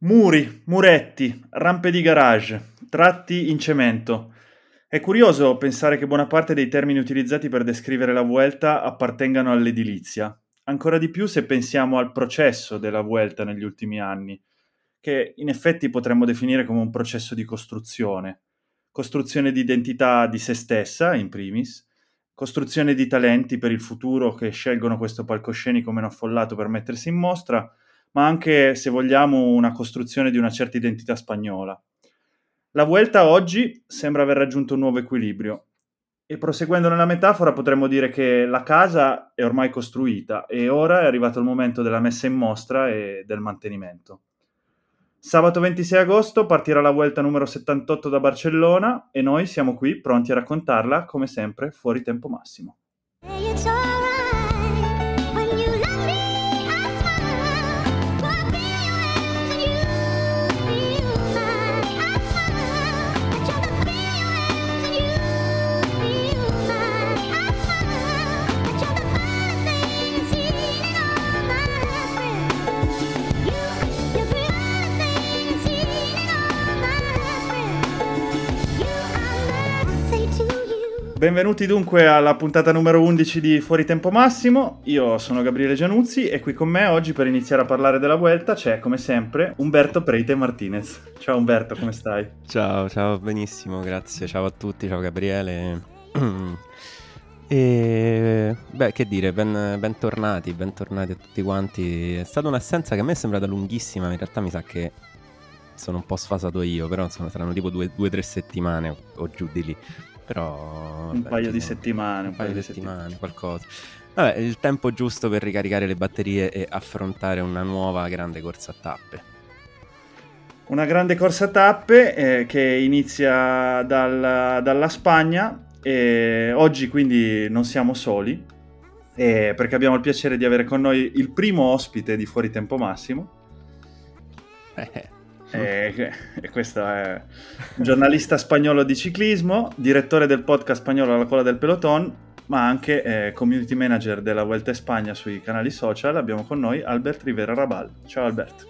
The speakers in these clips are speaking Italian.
Muri, muretti, rampe di garage, tratti in cemento. È curioso pensare che buona parte dei termini utilizzati per descrivere la Vuelta appartengano all'edilizia. Ancora di più se pensiamo al processo della Vuelta negli ultimi anni, che in effetti potremmo definire come un processo di costruzione. Costruzione di identità di se stessa, in primis, costruzione di talenti per il futuro che scelgono questo palcoscenico meno affollato per mettersi in mostra, ma anche, se vogliamo, una costruzione di una certa identità spagnola. La Vuelta oggi sembra aver raggiunto un nuovo equilibrio e proseguendo nella metafora potremmo dire che la casa è ormai costruita e ora è arrivato il momento della messa in mostra e del mantenimento. Sabato 26 agosto partirà la Vuelta numero 78 da Barcellona e noi siamo qui pronti a raccontarla come sempre fuori tempo massimo. Benvenuti dunque alla puntata numero 11 di Fuori Tempo Massimo. Io sono Gabriele Gianuzzi e qui con me oggi per iniziare a parlare della Vuelta c'è come sempre Umberto Preite Martinez. Ciao Umberto, come stai? Ciao, ciao, benissimo, grazie. Ciao a tutti, ciao Gabriele. E beh, che dire, ben, bentornati, bentornati a tutti quanti. È stata un'assenza che a me è sembrata lunghissima, in realtà mi sa che sono un po' sfasato io, però insomma saranno tipo due o tre settimane o, o giù di lì. Però... Un beh, paio di settimane. Un paio, di settimane, settimane, qualcosa. Vabbè, il tempo giusto per ricaricare le batterie e affrontare una nuova grande corsa a tappe. Una grande corsa a tappe eh, che inizia dal, dalla Spagna e oggi quindi non siamo soli eh, perché abbiamo il piacere di avere con noi il primo ospite di Fuori Tempo Massimo. Eh e, e, questo è giornalista spagnolo di ciclismo, direttore del podcast spagnolo alla cola del peloton, ma anche eh, community manager della Vuelta Spagna sui canali social. Abbiamo con noi Albert Rivera Rabal. Ciao Albert.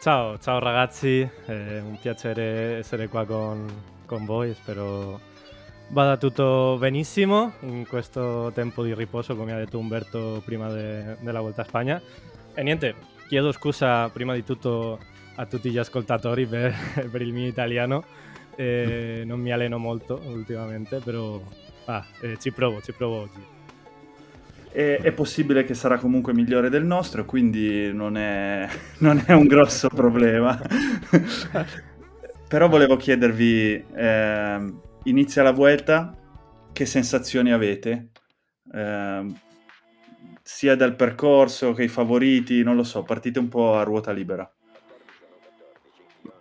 Ciao, ciao ragazzi, è un piacere essere qua con, con voi, spero vada tutto benissimo in questo tempo di riposo, come ha detto Umberto prima de, della Vuelta a Spagna. E niente, chiedo scusa prima di tutto a tutti gli ascoltatori per, per il mio italiano. Eh, non mi alleno molto ultimamente, però ah, eh, ci provo, ci provo oggi. E, è possibile che sarà comunque migliore del nostro, quindi non è, non è un grosso problema. però volevo chiedervi, eh, inizia la Vuelta, che sensazioni avete? Eh, sia del percorso che i favoriti, non lo so, partite un po' a ruota libera.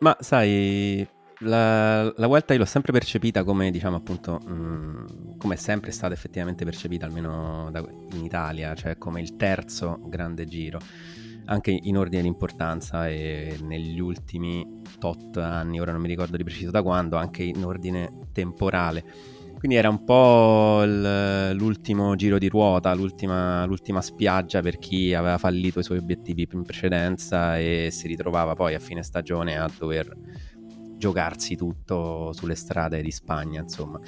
Ma sai, la, la Vuelta io l'ho sempre percepita come, diciamo appunto, mh, mm, come è sempre stata effettivamente percepita, almeno da, in Italia, cioè come il terzo grande giro, anche in ordine di importanza e negli ultimi tot anni, ora non mi ricordo di preciso da quando, anche in ordine temporale. Quindi era un po' l'ultimo giro di ruota, l'ultima, l'ultima, spiaggia per chi aveva fallito i suoi obiettivi in precedenza e si ritrovava poi a fine stagione a dover giocarsi tutto sulle strade di Spagna, insomma.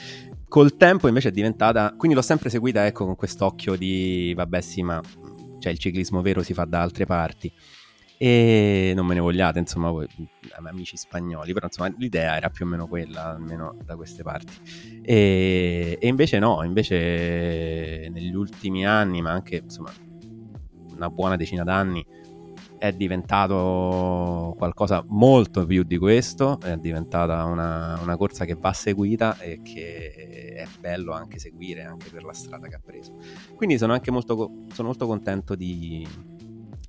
Col tempo invece è diventata, quindi l'ho sempre seguita ecco con quest'occhio di vabbè sì, ma cioè il ciclismo vero si fa da altre parti. E non me ne vogliate, insomma, voi amici spagnoli, però insomma l'idea era più o meno quella, almeno da queste parti. E, e invece no, invece negli ultimi anni, ma anche insomma una buona decina d'anni, è diventato qualcosa molto più di questo, è diventata una, una, corsa che va seguita e che è bello anche seguire anche per la strada che ha preso. Quindi sono anche molto, sono molto contento di,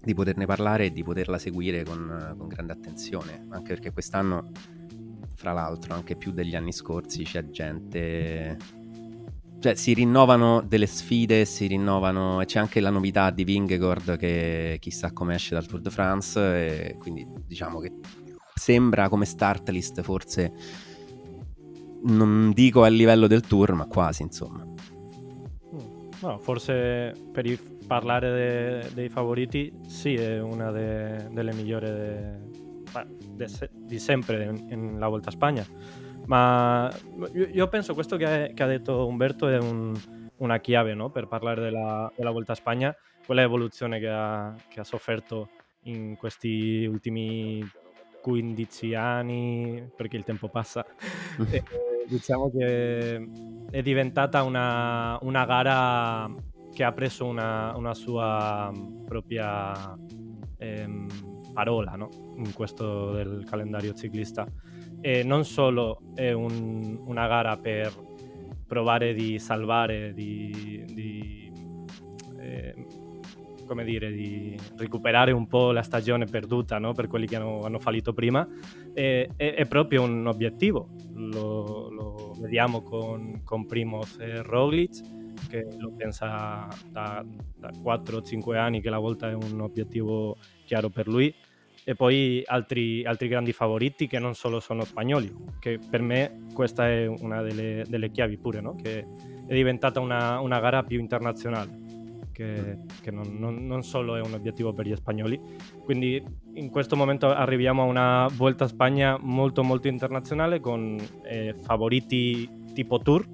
di, poterne parlare e di poterla seguire con, con grande attenzione, anche perché quest'anno, fra l'altro, anche più degli anni scorsi, c'è gente cioè si rinnovano delle sfide, si rinnovano e c'è anche la novità di Vingegord che chissà come esce dal Tour de France e quindi diciamo che sembra come start list forse non dico a livello del tour ma quasi insomma. Mm. No, forse per i, parlare de, dei favoriti sì è una de, delle migliori de, di sempre nella Volta a Spagna ma io, io penso questo che, che, ha detto Umberto è un, una chiave no? per parlare della, della, Volta a Spagna, quella evoluzione che ha, che ha sofferto in questi ultimi 15 anni, perché il tempo passa. e, diciamo che è diventata una, una gara che ha preso una, una sua propria ehm, parola no? in questo del calendario ciclista e non solo è un, una gara per provare di salvare, di, di eh, come dire, di recuperare un po' la stagione perduta no? per quelli che hanno, hanno fallito prima, è, è, è, proprio un obiettivo. Lo, lo vediamo con, con Primoz e Roglic, che lo pensa da, da 4 o 5 anni che la volta è un obiettivo chiaro per lui e poi altri, altri, grandi favoriti che non solo sono spagnoli, che per me questa è una delle, delle chiavi pure, no? che è diventata una, una gara più internazionale, che, che non, non, non, solo è un obiettivo per gli spagnoli. Quindi in questo momento arriviamo a una Vuelta a Spagna molto molto internazionale con eh, favoriti tipo tour.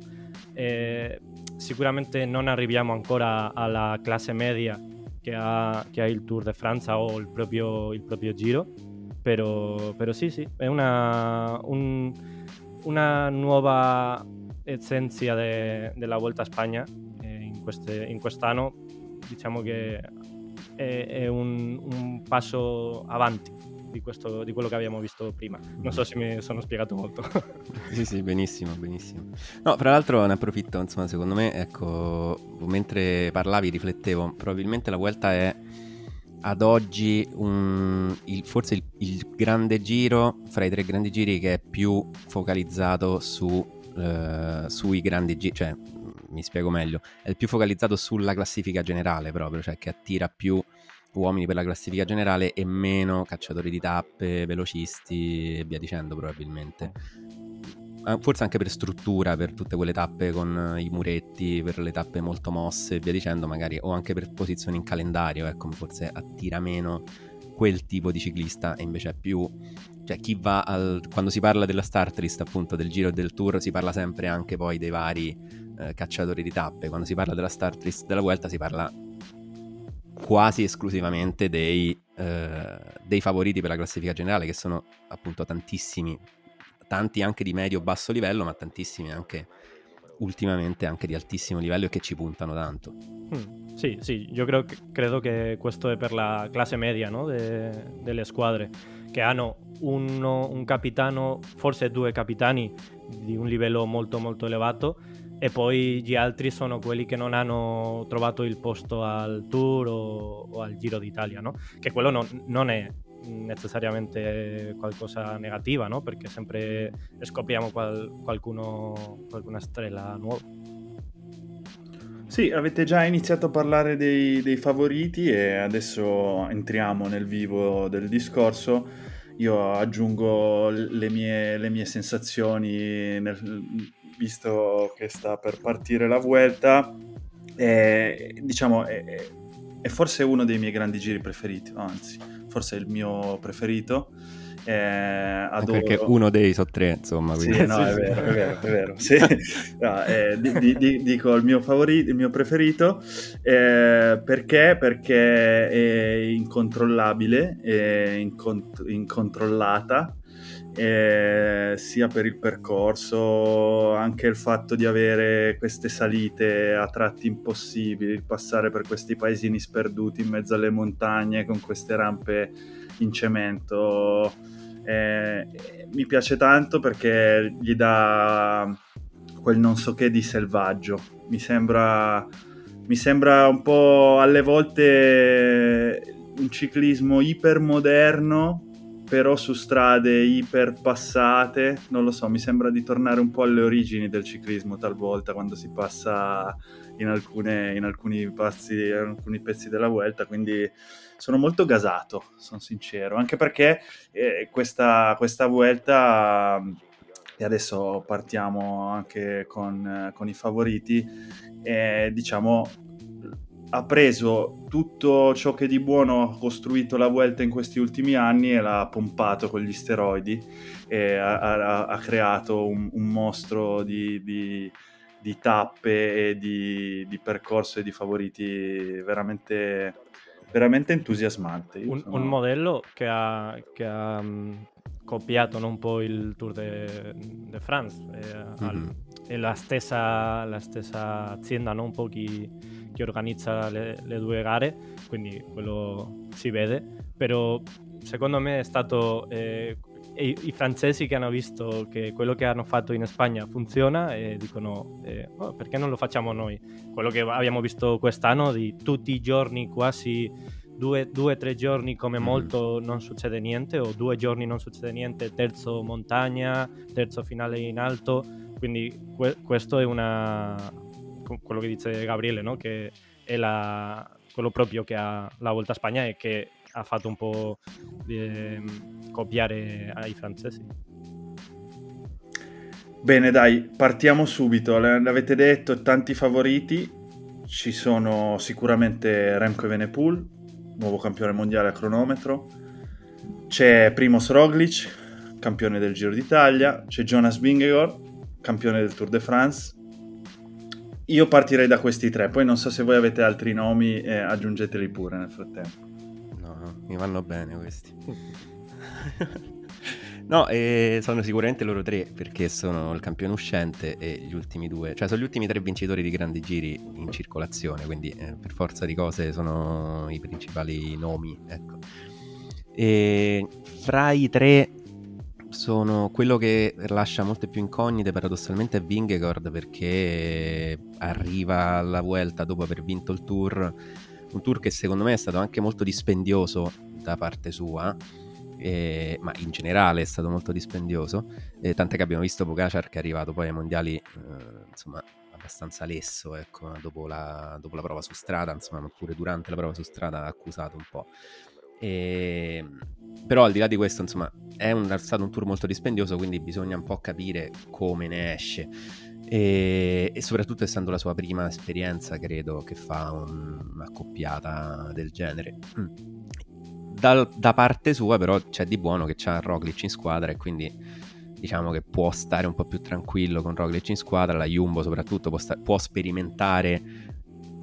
Eh, sicuramente non arriviamo ancora alla classe media che ha, che ha, il Tour de Francia o il proprio, il proprio giro, però, però, sì, sì, è una, un, una nuova essenza de, della Volta a Spagna eh, in, queste, in, quest'anno, diciamo che è, è un, un passo avanti di, questo, di quello che abbiamo visto prima. Non so se mi sono spiegato molto. sì, sì, benissimo, benissimo. No, fra l'altro ne approfitto, insomma, secondo me, ecco, mentre parlavi riflettevo, probabilmente la Vuelta è ad oggi un, il, forse il, il, grande giro fra i tre grandi giri che è più focalizzato su, eh, sui grandi giri, cioè mi spiego meglio, è il più focalizzato sulla classifica generale proprio, cioè che attira più uomini per la classifica generale e meno cacciatori di tappe, velocisti e via dicendo probabilmente. Forse anche per struttura, per tutte quelle tappe con i muretti, per le tappe molto mosse e via dicendo, magari, o anche per posizioni in calendario, ecco, forse attira meno quel tipo di ciclista e invece è più cioè chi va al quando si parla della start list appunto del giro e del tour si parla sempre anche poi dei vari eh, cacciatori di tappe quando si parla della start list della Vuelta si parla quasi esclusivamente dei, eh, dei favoriti per la classifica generale, che sono appunto tantissimi, tanti anche di medio-basso livello, ma tantissimi anche ultimamente anche di altissimo livello e che ci puntano tanto. Mm, sì, sì, io credo che, credo che, questo è per la classe media no? De, delle squadre, che hanno uno, un capitano, forse due capitani di un livello molto molto elevato e poi gli altri sono quelli che non hanno trovato il posto al Tour o, o al Giro d'Italia, no? Che quello non, non è necessariamente qualcosa negativa, no? Perché sempre scopriamo qual, qualcuno, qualcuna strella nuova. Sì, avete già iniziato a parlare dei, dei, favoriti e adesso entriamo nel vivo del discorso. Io aggiungo le mie, le mie sensazioni nel, visto che sta per partire la Vuelta, è, diciamo, è, è, forse uno dei miei grandi giri preferiti, anzi, forse è il mio preferito. Eh, adoro... Perché uno dei so tre, insomma. Quindi... Sì, no, è vero, è vero, è vero. Sì. No, eh, di, di, dico il mio favorito, il mio preferito, eh, perché? Perché è incontrollabile, è incont- incontrollata, eh, sia per il percorso, anche il fatto di avere queste salite a tratti impossibili, passare per questi paesini sperduti in mezzo alle montagne con queste rampe in cemento. Eh, mi piace tanto perché gli dà quel non so che di selvaggio. Mi sembra, mi sembra un po' alle volte un ciclismo ipermoderno però su strade iperpassate, non lo so, mi sembra di tornare un po' alle origini del ciclismo talvolta quando si passa in, alcune, in alcuni, passi, in alcuni pezzi della Vuelta, quindi sono molto gasato, sono sincero, anche perché eh, questa, questa Vuelta, e adesso partiamo anche con, con i favoriti, eh, diciamo ha preso tutto ciò che di buono ha costruito la Vuelta in questi ultimi anni e l'ha pompato con gli steroidi e ha, ha, ha creato un, un, mostro di, di, di tappe e di, di, percorso e di favoriti veramente, veramente entusiasmante. Un, sono... un, modello che ha, che ha um, copiato un po' il Tour de, de France. È, mm-hmm. è la, stessa, la stessa azienda, non pochi che organizza le, le due gare, quindi quello si vede, però secondo me è stato eh, i, i, francesi che hanno visto che quello che hanno fatto in Spagna funziona e dicono eh, oh, perché non lo facciamo noi? Quello che abbiamo visto quest'anno di tutti i giorni quasi due o tre giorni come mm. molto non succede niente o due giorni non succede niente, terzo montagna, terzo finale in alto, quindi que- questo è una, quello che dice Gabriele, no? che è la, quello proprio che ha la Volta a Spagna e che ha fatto un po' eh, copiare ai francesi. Bene, dai, partiamo subito. L'avete detto, tanti favoriti. Ci sono sicuramente Remco Evenepoel, nuovo campione mondiale a cronometro. C'è Primoz Roglic, campione del Giro d'Italia. C'è Jonas Vingegaard, campione del Tour de France. Io partirei da questi tre, poi non so se voi avete altri nomi, eh, aggiungeteli pure nel frattempo. No, mi vanno bene questi. no, eh, sono sicuramente loro tre, perché sono il campione uscente e gli ultimi due, cioè sono gli ultimi tre vincitori di grandi giri in circolazione, quindi eh, per forza di cose sono i principali nomi, ecco. E fra i tre sono quello che lascia molte più incognite paradossalmente è Vingegaard perché arriva alla Vuelta dopo aver vinto il tour. Un tour che secondo me è stato anche molto dispendioso da parte sua eh, ma in generale è stato molto dispendioso eh, tant'è che abbiamo visto Pogacar che è arrivato poi ai mondiali eh, insomma abbastanza lesso ecco, dopo, la, dopo la prova su strada insomma ma pure durante la prova su strada ha accusato un po' E, però al di là di questo, insomma, è, un, è, stato un tour molto dispendioso, quindi bisogna un po' capire come ne esce. E, e soprattutto essendo la sua prima esperienza, credo che fa un, un'accoppiata del genere. Mm. Dal, da parte sua, però, c'è di buono che c'ha Roglic in squadra e quindi diciamo che può stare un po' più tranquillo con Roglic in squadra. La Jumbo, soprattutto, può, sta- può sperimentare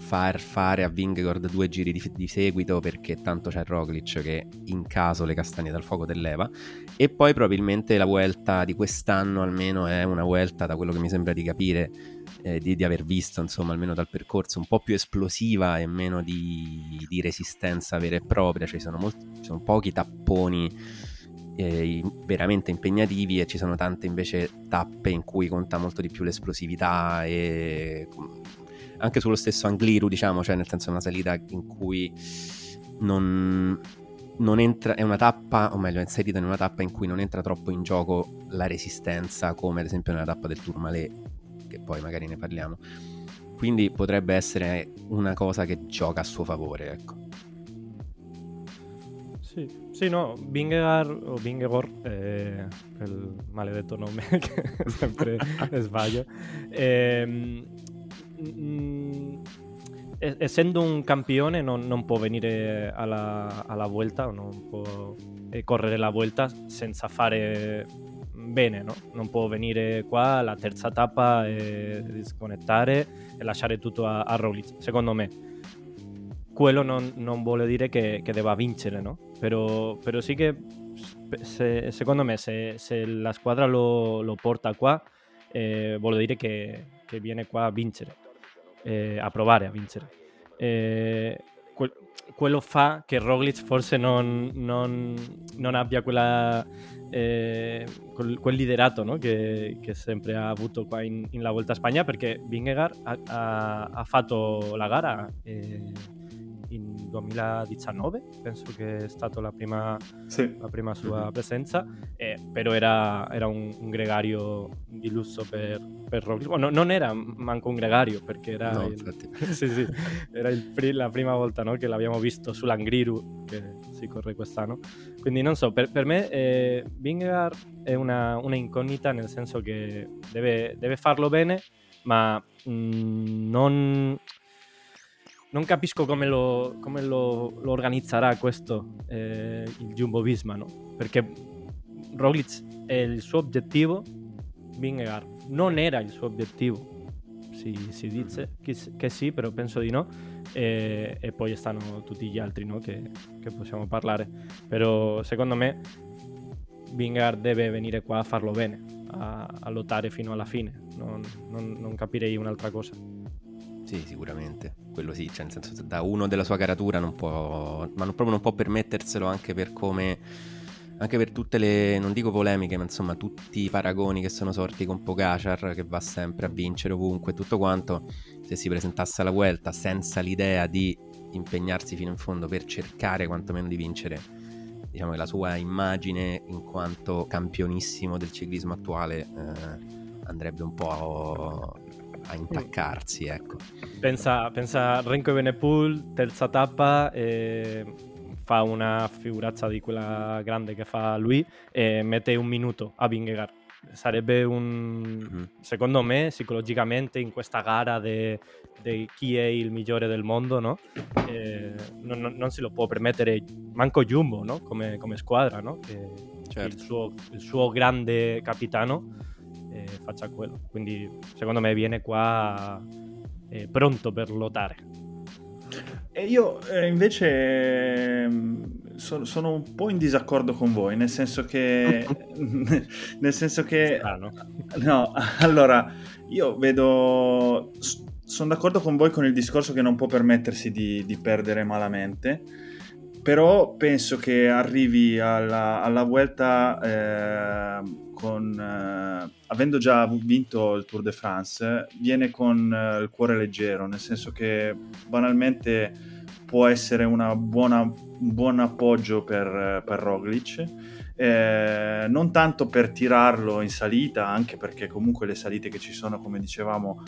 far fare a Vingegaard due giri di, di, seguito perché tanto c'è Roglic che in caso le castagne dal fuoco te leva e poi probabilmente la Vuelta di quest'anno almeno è una Vuelta da quello che mi sembra di capire eh, di, di, aver visto insomma almeno dal percorso un po' più esplosiva e meno di, di resistenza vera e propria. Cioè sono, ci sono pochi tapponi eh, veramente impegnativi e ci sono tante invece tappe in cui conta molto di più l'esplosività e anche sullo stesso Angliru, diciamo, cioè nel senso è una salita in cui non, non entra, è una tappa, o meglio, è inserita in una tappa in cui non entra troppo in gioco la resistenza, come ad esempio nella tappa del Tourmalet, che poi magari ne parliamo. Quindi potrebbe essere una cosa che gioca a suo favore, ecco. Sì, sì no, Bingegar o Bingegor, eh, il maledetto nome che sempre sbaglio. Eh, essendo un campione non, non può venire alla, alla Vuelta, non può eh, correre la Vuelta senza fare bene, no? Non può venire qua alla terza tappa e disconnettare e lasciare tutto a, a Roglic, secondo me. Quello non, non vuole dire che, che, debba vincere, no? Però, però sì che se, secondo me se, se, la squadra lo, lo porta qua eh, vuol dire che, che, viene qua a vincere, eh, a provare a vincere. Eh, que- quello fa che Roglic forse non, non, non abbia quella eh, quel, quel, liderato no? che, che, sempre ha avuto qua in, in la Volta a Spagna perché Vingegaard ha, ha, ha fatto la gara in 2019, penso che è stata la prima, sì. la prima sua presenza, eh, però era, era un, un, gregario di lusso per, per Roglic. No, non era manco un gregario perché era, no, il, sì, sì, era il, la prima volta no, che l'abbiamo visto sull'Angriru che si corre quest'anno. Quindi non so, per, per me eh, Vingegaard è una, una, incognita nel senso che deve, deve farlo bene, ma mh, mm, non non capisco come lo, come lo, lo organizzerà questo eh, il Jumbo Visma, no? Perché Roglic è il suo obiettivo, Vingegaard non era il suo obiettivo, si, si dice che, che, sì, però penso di no, e, e poi stanno tutti gli altri no? che, che, possiamo parlare, però secondo me Vingegaard deve venire qua a farlo bene, a, a lottare fino alla fine, non, non, non capirei un'altra cosa. Sì, sicuramente. Quello sì, cioè nel senso da uno della sua caratura non può, ma non, proprio non può permetterselo anche per come, anche per tutte le, non dico polemiche, ma insomma tutti i paragoni che sono sorti con Pogacar che va sempre a vincere ovunque tutto quanto, se si presentasse alla Vuelta senza l'idea di impegnarsi fino in fondo per cercare quantomeno di vincere diciamo che la sua immagine in quanto campionissimo del ciclismo attuale eh, andrebbe un po' a intaccarsi, ecco. Pensa, pensa Renko Benepool, terza tappa, e fa una figurazza di quella grande che fa lui e mette un minuto a Vingegaard. Sarebbe un, mm-hmm. secondo me, psicologicamente in questa gara di chi è il migliore del mondo, no? eh, non, non, si lo può permettere manco Jumbo, no? come, come, squadra, no? che certo. il, suo, il suo grande capitano eh, faccia quello. Quindi secondo me viene qua eh, pronto per lottare. E io eh, invece ehm, so, sono un po' in disaccordo con voi, nel senso che... nel senso che... Strano. No, allora, io vedo... Sono d'accordo con voi con il discorso che non può permettersi di, di perdere malamente però penso che arrivi alla, alla Vuelta eh, con, eh, avendo già vinto il Tour de France, viene con eh, il cuore leggero, nel senso che banalmente può essere buona, un buon appoggio per, per Roglic. Eh, non tanto per tirarlo in salita, anche perché comunque le salite che ci sono, come dicevamo,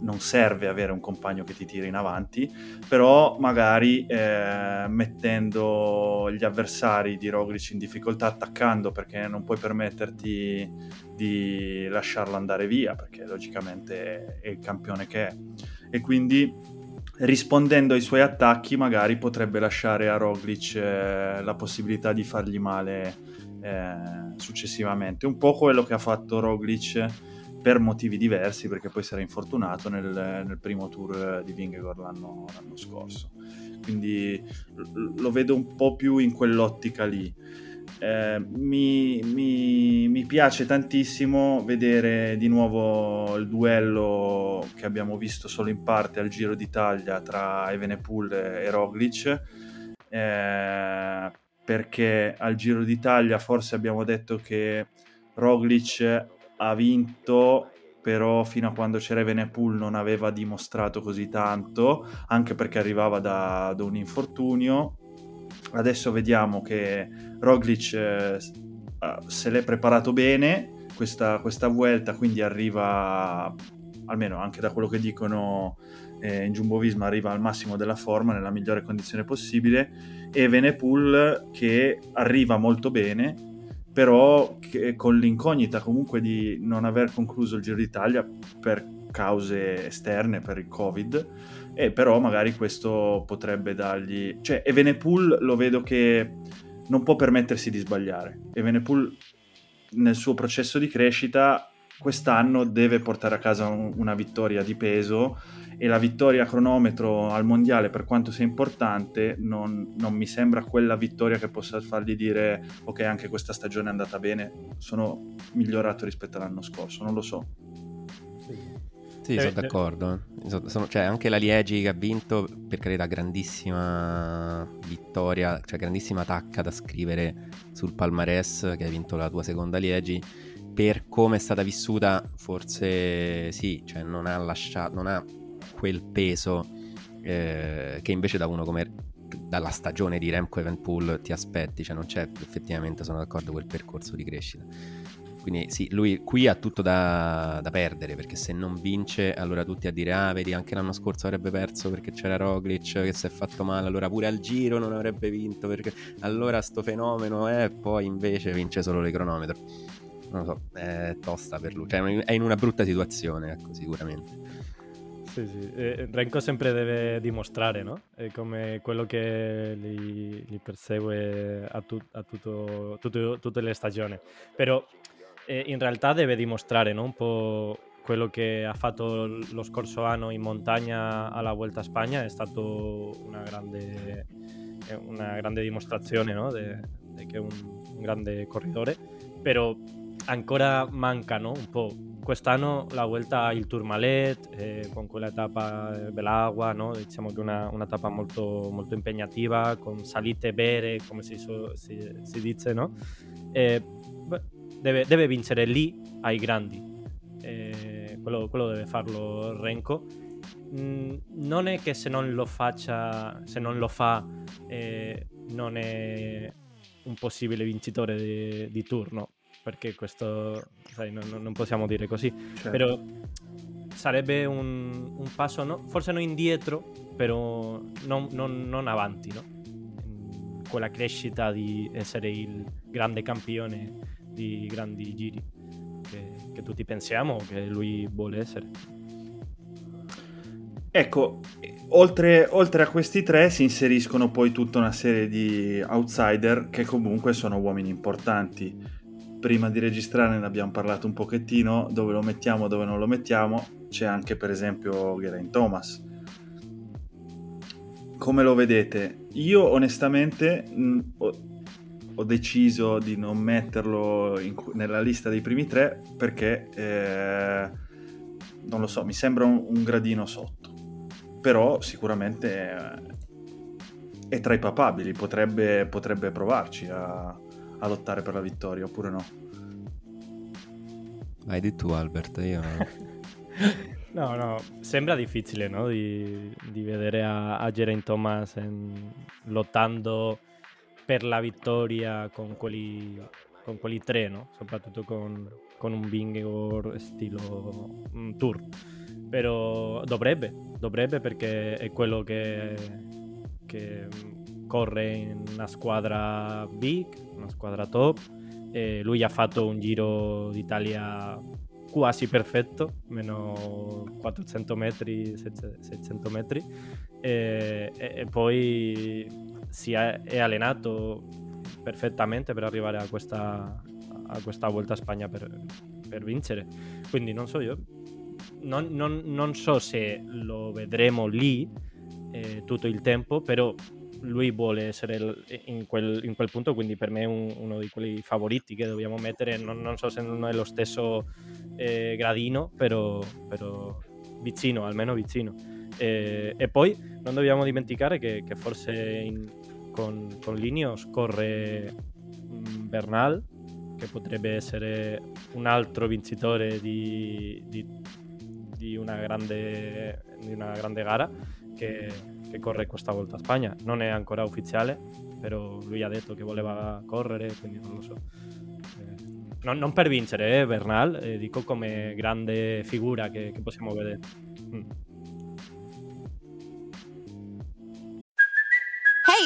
non serve avere un compagno che ti tira in avanti, però magari eh, mettendo gli avversari di Roglic in difficoltà, attaccando perché non puoi permetterti di lasciarlo andare via, perché logicamente è il campione che è. E quindi rispondendo ai suoi attacchi magari potrebbe lasciare a Roglic eh, la possibilità di fargli male eh, successivamente. Un po' quello che ha fatto Roglic per motivi diversi, perché poi si era infortunato nel, nel primo tour di Vingegaard l'anno, l'anno, scorso. Quindi lo vedo un po' più in quell'ottica lì. Eh, mi, mi, mi, piace tantissimo vedere di nuovo il duello che abbiamo visto solo in parte al Giro d'Italia tra Evenepoel e Roglic. Eh, perché al Giro d'Italia forse abbiamo detto che Roglic ha vinto, però fino a quando c'era Evenepoel non aveva dimostrato così tanto, anche perché arrivava da, da un infortunio. Adesso vediamo che Roglic eh, se l'è preparato bene questa, questa vuelta, quindi arriva, almeno anche da quello che dicono eh, in Jumbo Visma, arriva al massimo della forma, nella migliore condizione possibile, e Venepool che arriva molto bene, però con l'incognita comunque di non aver concluso il Giro d'Italia per cause esterne, per il Covid, e però magari questo potrebbe dargli... Cioè, Evenepoel lo vedo che non può permettersi di sbagliare. Evenepoel nel suo processo di crescita quest'anno deve portare a casa un, una vittoria di peso e la vittoria a cronometro al mondiale, per quanto sia importante, non, non, mi sembra quella vittoria che possa fargli dire ok, anche questa stagione è andata bene, sono migliorato rispetto all'anno scorso, non lo so. Sì, sono d'accordo. Sono, cioè, anche la Liegi che ha vinto, per carità, grandissima vittoria, cioè grandissima tacca da scrivere sul palmarès che hai vinto la tua seconda Liegi. Per come è stata vissuta, forse sì, cioè non ha lasciato, non ha quel peso eh, che invece da uno come dalla stagione di Remco Evenpool ti aspetti, cioè non c'è effettivamente, sono d'accordo, quel percorso di crescita. Quindi sì, lui qui ha tutto da, da, perdere perché se non vince allora tutti a dire ah vedi anche l'anno scorso avrebbe perso perché c'era Roglic che si è fatto male, allora pure al giro non avrebbe vinto perché allora sto fenomeno è poi invece vince solo le cronometro. Non lo so, è tosta per lui, cioè è in una brutta situazione, ecco, sicuramente. Sì, sì. Eh, Renko sempre deve dimostrare, no? È come quello che gli, gli persegue a, tu, a tutto, tutto, tutte le stagioni. Però eh, in realtà deve dimostrare no? un po' quello che ha fatto lo scorso anno in montagna alla Vuelta a Spagna è stato una grande, una grande dimostrazione no? di che è un, un, grande corridore, però ancora mancano un po'. Quest'anno la Vuelta il Tourmalet eh, con quella tappa dell'acqua, no? diciamo che una, una tappa molto, molto impegnativa, con salite vere, come si, so, si, si dice, no? Eh, deve, deve vincere lì ai grandi. Eh, quello, quello, deve farlo Renko. Mm, non è che se non lo faccia, se non lo fa, eh, non è un possibile vincitore di, di turno, perché questo sai, non, non, possiamo dire così. Certo. Però sarebbe un, un passo, no? forse non indietro, però non, non, non avanti, no? quella crescita di essere il grande campione di grandi giri che, che tutti pensiamo che lui vuole essere. Ecco, oltre, oltre, a questi tre si inseriscono poi tutta una serie di outsider che comunque sono uomini importanti. Prima di registrare ne abbiamo parlato un pochettino, dove lo mettiamo, dove non lo mettiamo. C'è anche per esempio Geraint Thomas. Come lo vedete? Io onestamente mh, ho deciso di non metterlo in, nella lista dei primi tre perché eh, non lo so, mi sembra un, un gradino sotto. Però sicuramente eh, è tra i papabili, potrebbe, potrebbe provarci a, a, lottare per la vittoria oppure no. Hai detto tu Albert, io... No, no, sembra difficile no? di, di, vedere a, a Geraint Thomas in, lottando per la vittoria con quelli, con quelli tre, no? soprattutto con, con un Bingor stilo un tour. Però dovrebbe, dovrebbe perché è quello che, che corre in una squadra big, una squadra top. E lui ha fatto un giro d'Italia quasi perfetto, meno 400 metri, 600 metri. E, e, e poi si è, è, allenato perfettamente per arrivare a questa, a questa Volta a Spagna per, per vincere. Quindi non so io, non, non, non so se lo vedremo lì eh, tutto il tempo, però lui vuole essere in quel, in quel punto, quindi per me è un, uno di quelli favoriti che dobbiamo mettere. Non, non so se non è lo stesso eh, gradino, però, però vicino, almeno vicino. E, e, poi non dobbiamo dimenticare che, che forse in, con, con Linios corre mm, Bernal, che potrebbe essere un altro vincitore di, di, di, una, grande, di una, grande, gara che, che, corre questa volta a Spagna. Non è ancora ufficiale, però lui ha detto che voleva correre, quindi non lo so. Eh, non, non, per vincere, eh, Bernal, eh, dico come grande figura che, che possiamo vedere. Mm.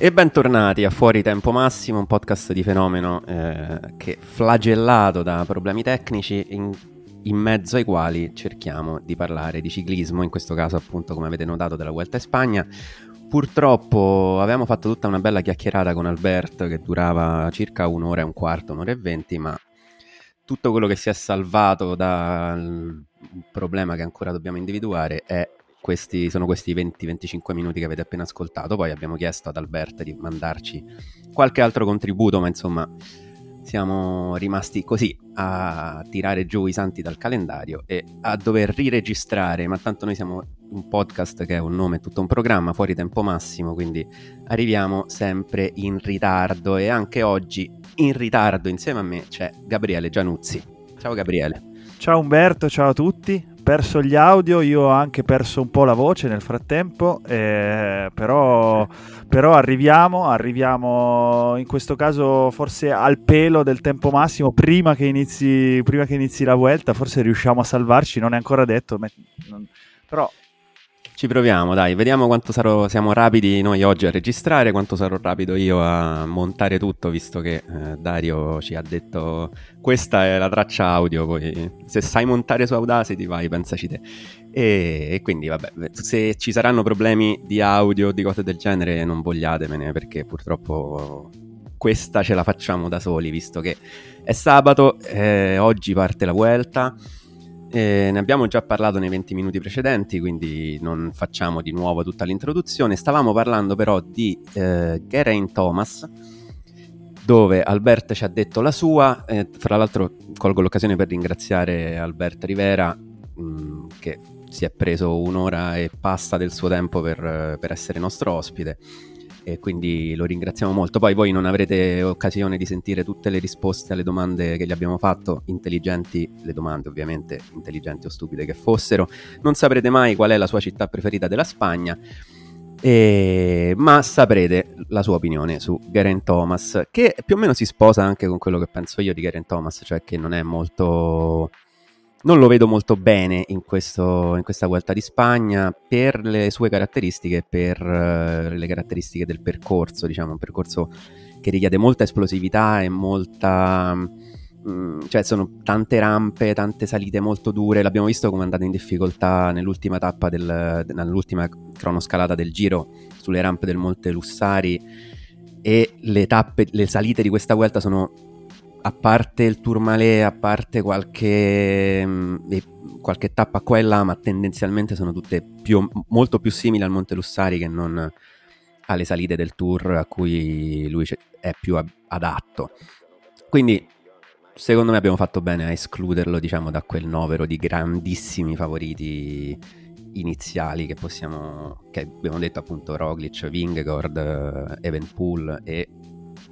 E bentornati a Fuori Tempo Massimo, un podcast di fenomeno eh, che flagellato da problemi tecnici in, in, mezzo ai quali cerchiamo di parlare di ciclismo, in questo caso appunto come avete notato della Vuelta in Spagna. Purtroppo avevamo fatto tutta una bella chiacchierata con Albert che durava circa un'ora e un quarto, un'ora e venti, ma tutto quello che si è salvato dal problema che ancora dobbiamo individuare è questi, sono questi 20-25 minuti che avete appena ascoltato. Poi abbiamo chiesto ad Alberta di mandarci qualche altro contributo, ma insomma siamo rimasti così a tirare giù i santi dal calendario e a dover riregistrare, ma tanto noi siamo un podcast che è un nome, tutto un programma, fuori tempo massimo, quindi arriviamo sempre in ritardo e anche oggi in ritardo insieme a me c'è Gabriele Gianuzzi. Ciao Gabriele. Ciao Umberto, ciao a tutti. Perso gli audio, io ho anche perso un po' la voce nel frattempo, eh, però, però arriviamo, arriviamo in questo caso forse al pelo del tempo massimo, prima che inizi, prima che inizi la vuelta, forse riusciamo a salvarci, non è ancora detto, però ci proviamo, dai, vediamo quanto sarò, siamo rapidi noi oggi a registrare, quanto sarò rapido io a montare tutto, visto che eh, Dario ci ha detto questa è la traccia audio, poi se sai montare su Audacity vai, pensaci te. E, e quindi vabbè, se ci saranno problemi di audio, di cose del genere, non vogliatemene, perché purtroppo questa ce la facciamo da soli, visto che è sabato, eh, oggi parte la Vuelta. Eh, ne abbiamo già parlato nei 20 minuti precedenti, quindi non facciamo di nuovo tutta l'introduzione. Stavamo parlando però di eh, Geraint Thomas, dove Albert ci ha detto la sua. Eh, fra l'altro colgo l'occasione per ringraziare Albert Rivera, mh, mm, che si è preso un'ora e passa del suo tempo per, per essere nostro ospite e quindi lo ringraziamo molto. Poi voi non avrete occasione di sentire tutte le risposte alle domande che gli abbiamo fatto, intelligenti, le domande ovviamente intelligenti o stupide che fossero, non saprete mai qual è la sua città preferita della Spagna. E... ma saprete la sua opinione su Garen Thomas, che più o meno si sposa anche con quello che penso io di Garen Thomas, cioè che non è molto non lo vedo molto bene in, questo, in, questa Vuelta di Spagna per le sue caratteristiche, per uh, le caratteristiche del percorso, diciamo, un percorso che richiede molta esplosività e molta... Mm, cioè sono tante rampe, tante salite molto dure, l'abbiamo visto come è andato in difficoltà nell'ultima tappa, del, nell'ultima cronoscalata del giro sulle rampe del Monte Lussari e le tappe, le salite di questa Vuelta sono a parte il Tourmalet, a parte qualche, mm, qualche tappa qua e là, ma tendenzialmente sono tutte più, molto più simili al Monte Lussari che non alle salite del Tour a cui lui è più adatto. Quindi, secondo me abbiamo fatto bene a escluderlo, diciamo, da quel novero di grandissimi favoriti iniziali che possiamo, che abbiamo detto appunto Roglic, Vingegaard, Evenpool e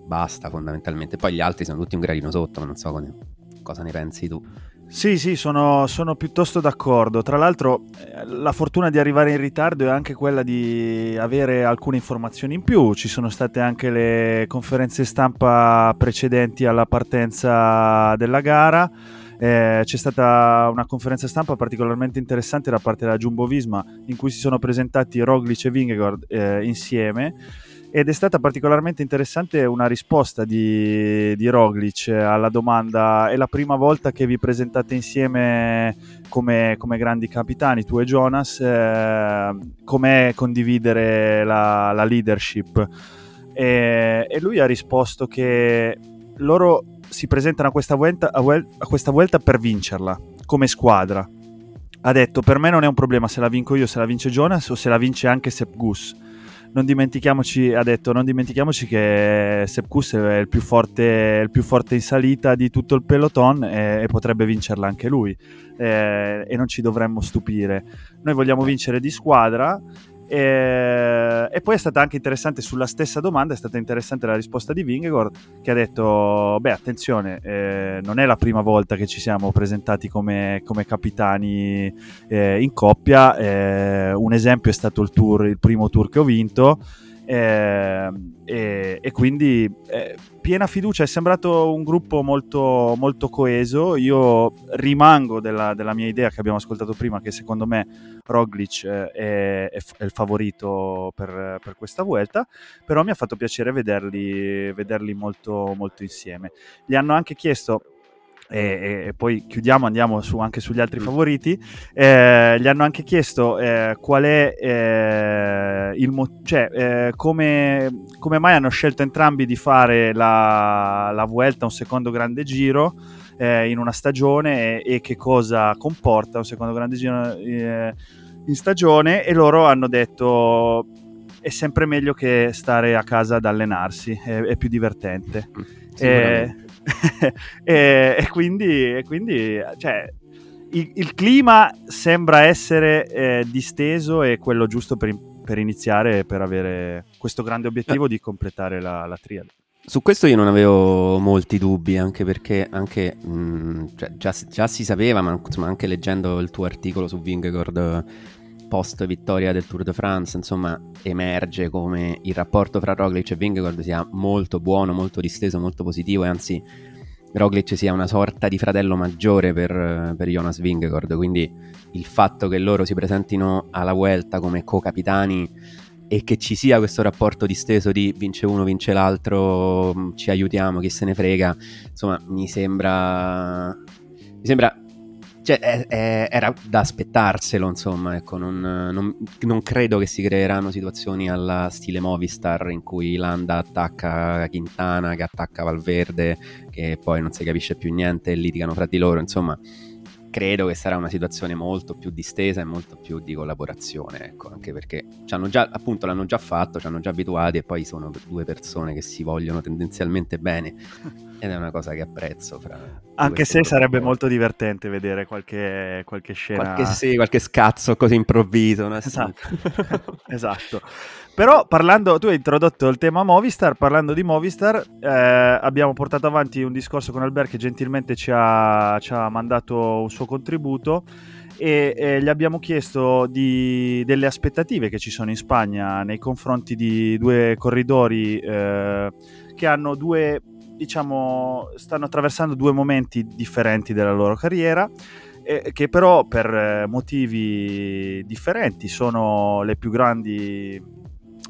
basta fondamentalmente. Poi gli altri sono tutti un gradino sotto, non so come, cosa ne pensi tu. Sì, sì, sono, sono, piuttosto d'accordo. Tra l'altro, eh, la fortuna di arrivare in ritardo è anche quella di avere alcune informazioni in più. Ci sono state anche le conferenze stampa precedenti alla partenza della gara. Eh, c'è stata una conferenza stampa particolarmente interessante da parte della Jumbo Visma in cui si sono presentati Roglic e Vingegaard eh, insieme ed è stata particolarmente interessante una risposta di, di Roglic alla domanda è la prima volta che vi presentate insieme come, come grandi capitani, tu e Jonas, eh, com'è condividere la, la leadership? E, e, lui ha risposto che loro si presentano a questa, vuelta, a, a questa vuelta per vincerla, come squadra. Ha detto, per me non è un problema se la vinco io, se la vince Jonas o se la vince anche Sepp Gus non dimentichiamoci, ha detto, non dimentichiamoci che Sepp Kuss è il più, forte, il più forte in salita di tutto il peloton e, e potrebbe vincerla anche lui eh, e non ci dovremmo stupire. Noi vogliamo vincere di squadra e, e, poi è stata anche interessante sulla stessa domanda, è stata interessante la risposta di Vingegord che ha detto, beh attenzione, eh, non è la prima volta che ci siamo presentati come, come capitani eh, in coppia, eh, un esempio è stato il tour, il primo tour che ho vinto, eh, e, e, quindi eh, piena fiducia, è sembrato un gruppo molto, molto coeso. Io rimango della, della, mia idea che abbiamo ascoltato prima, che secondo me Roglic eh, è, è, il favorito per, per, questa vuelta, però mi ha fatto piacere vederli, vederli molto, molto insieme. Gli hanno anche chiesto e, e, poi chiudiamo, andiamo su, anche sugli altri favoriti. Eh, gli hanno anche chiesto eh, qual è eh, il mo- cioè eh, come, come, mai hanno scelto entrambi di fare la, la Vuelta, un secondo grande giro eh, in una stagione e, e, che cosa comporta un secondo grande giro eh, in stagione. E loro hanno detto è sempre meglio che stare a casa ad allenarsi, è, è più divertente. Eh, e, e, quindi, e quindi cioè, il, il, clima sembra essere eh, disteso e quello giusto per, per iniziare per avere questo grande obiettivo di completare la, la triade. Su questo io non avevo molti dubbi, anche perché anche, mh, mm, cioè, già, già, si sapeva, ma insomma, anche leggendo il tuo articolo su Vingegaard post vittoria del Tour de France, insomma, emerge come il rapporto fra Roglic e Vingegaard sia molto buono, molto disteso, molto positivo e anzi Roglic sia una sorta di fratello maggiore per, per Jonas Vingegaard, quindi il fatto che loro si presentino alla Vuelta come co-capitani e che ci sia questo rapporto disteso di vince uno, vince l'altro, ci aiutiamo, chi se ne frega, insomma, mi sembra mi sembra cioè, è, è, era da aspettarselo, insomma, ecco, non, non, non, credo che si creeranno situazioni alla stile Movistar in cui Landa attacca Quintana, che attacca Valverde, che poi non si capisce più niente e litigano fra di loro, insomma credo che sarà una situazione molto più distesa e molto più di collaborazione, ecco, anche perché già, appunto l'hanno già fatto, ci hanno già abituati e poi sono due persone che si vogliono tendenzialmente bene ed è una cosa che apprezzo. anche se sarebbe molto divertente vedere qualche, qualche scena. Qualche, sì, qualche scazzo così improvviso. No? Esatto. esatto. Però parlando, tu hai introdotto il tema Movistar, parlando di Movistar eh, abbiamo portato avanti un discorso con Albert che gentilmente ci ha, ci ha mandato un suo contributo e eh, gli abbiamo chiesto di, delle aspettative che ci sono in Spagna nei confronti di due corridori eh, che hanno due, diciamo, stanno attraversando due momenti differenti della loro carriera che però per eh, motivi differenti sono le più grandi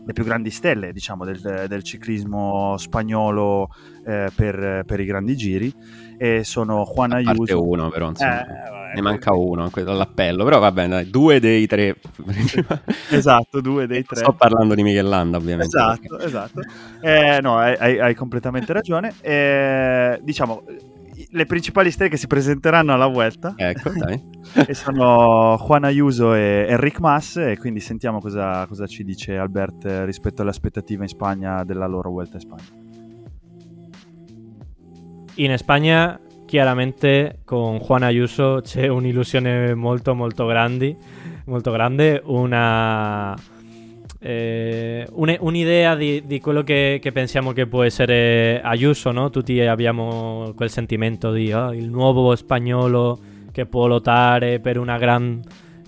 le più grandi stelle diciamo, del, del ciclismo spagnolo eh, per, per, i grandi giri e sono Juan Ayuso. uno però insomma eh, ne manca uno all'appello però va bene due dei tre. Esatto due dei tre. Sto parlando di Michelanda ovviamente esatto perché... esatto. Eh, no hai, hai, completamente ragione. Eh, diciamo le principali stelle che si presenteranno alla Vuelta. Ecco, dai. e sono Juan Ayuso e Enric Mas e quindi sentiamo cosa, cosa ci dice Albert rispetto alle aspettative in Spagna della loro Vuelta in Spagna. In Spagna chiaramente con Juan Ayuso c'è un'illusione molto molto grande, molto grande, una eh, un, un'idea di, di, quello che, che, pensiamo che può essere Ayuso, no? Tutti abbiamo quel sentimento di oh, il nuovo spagnolo che può lottare per una, gran,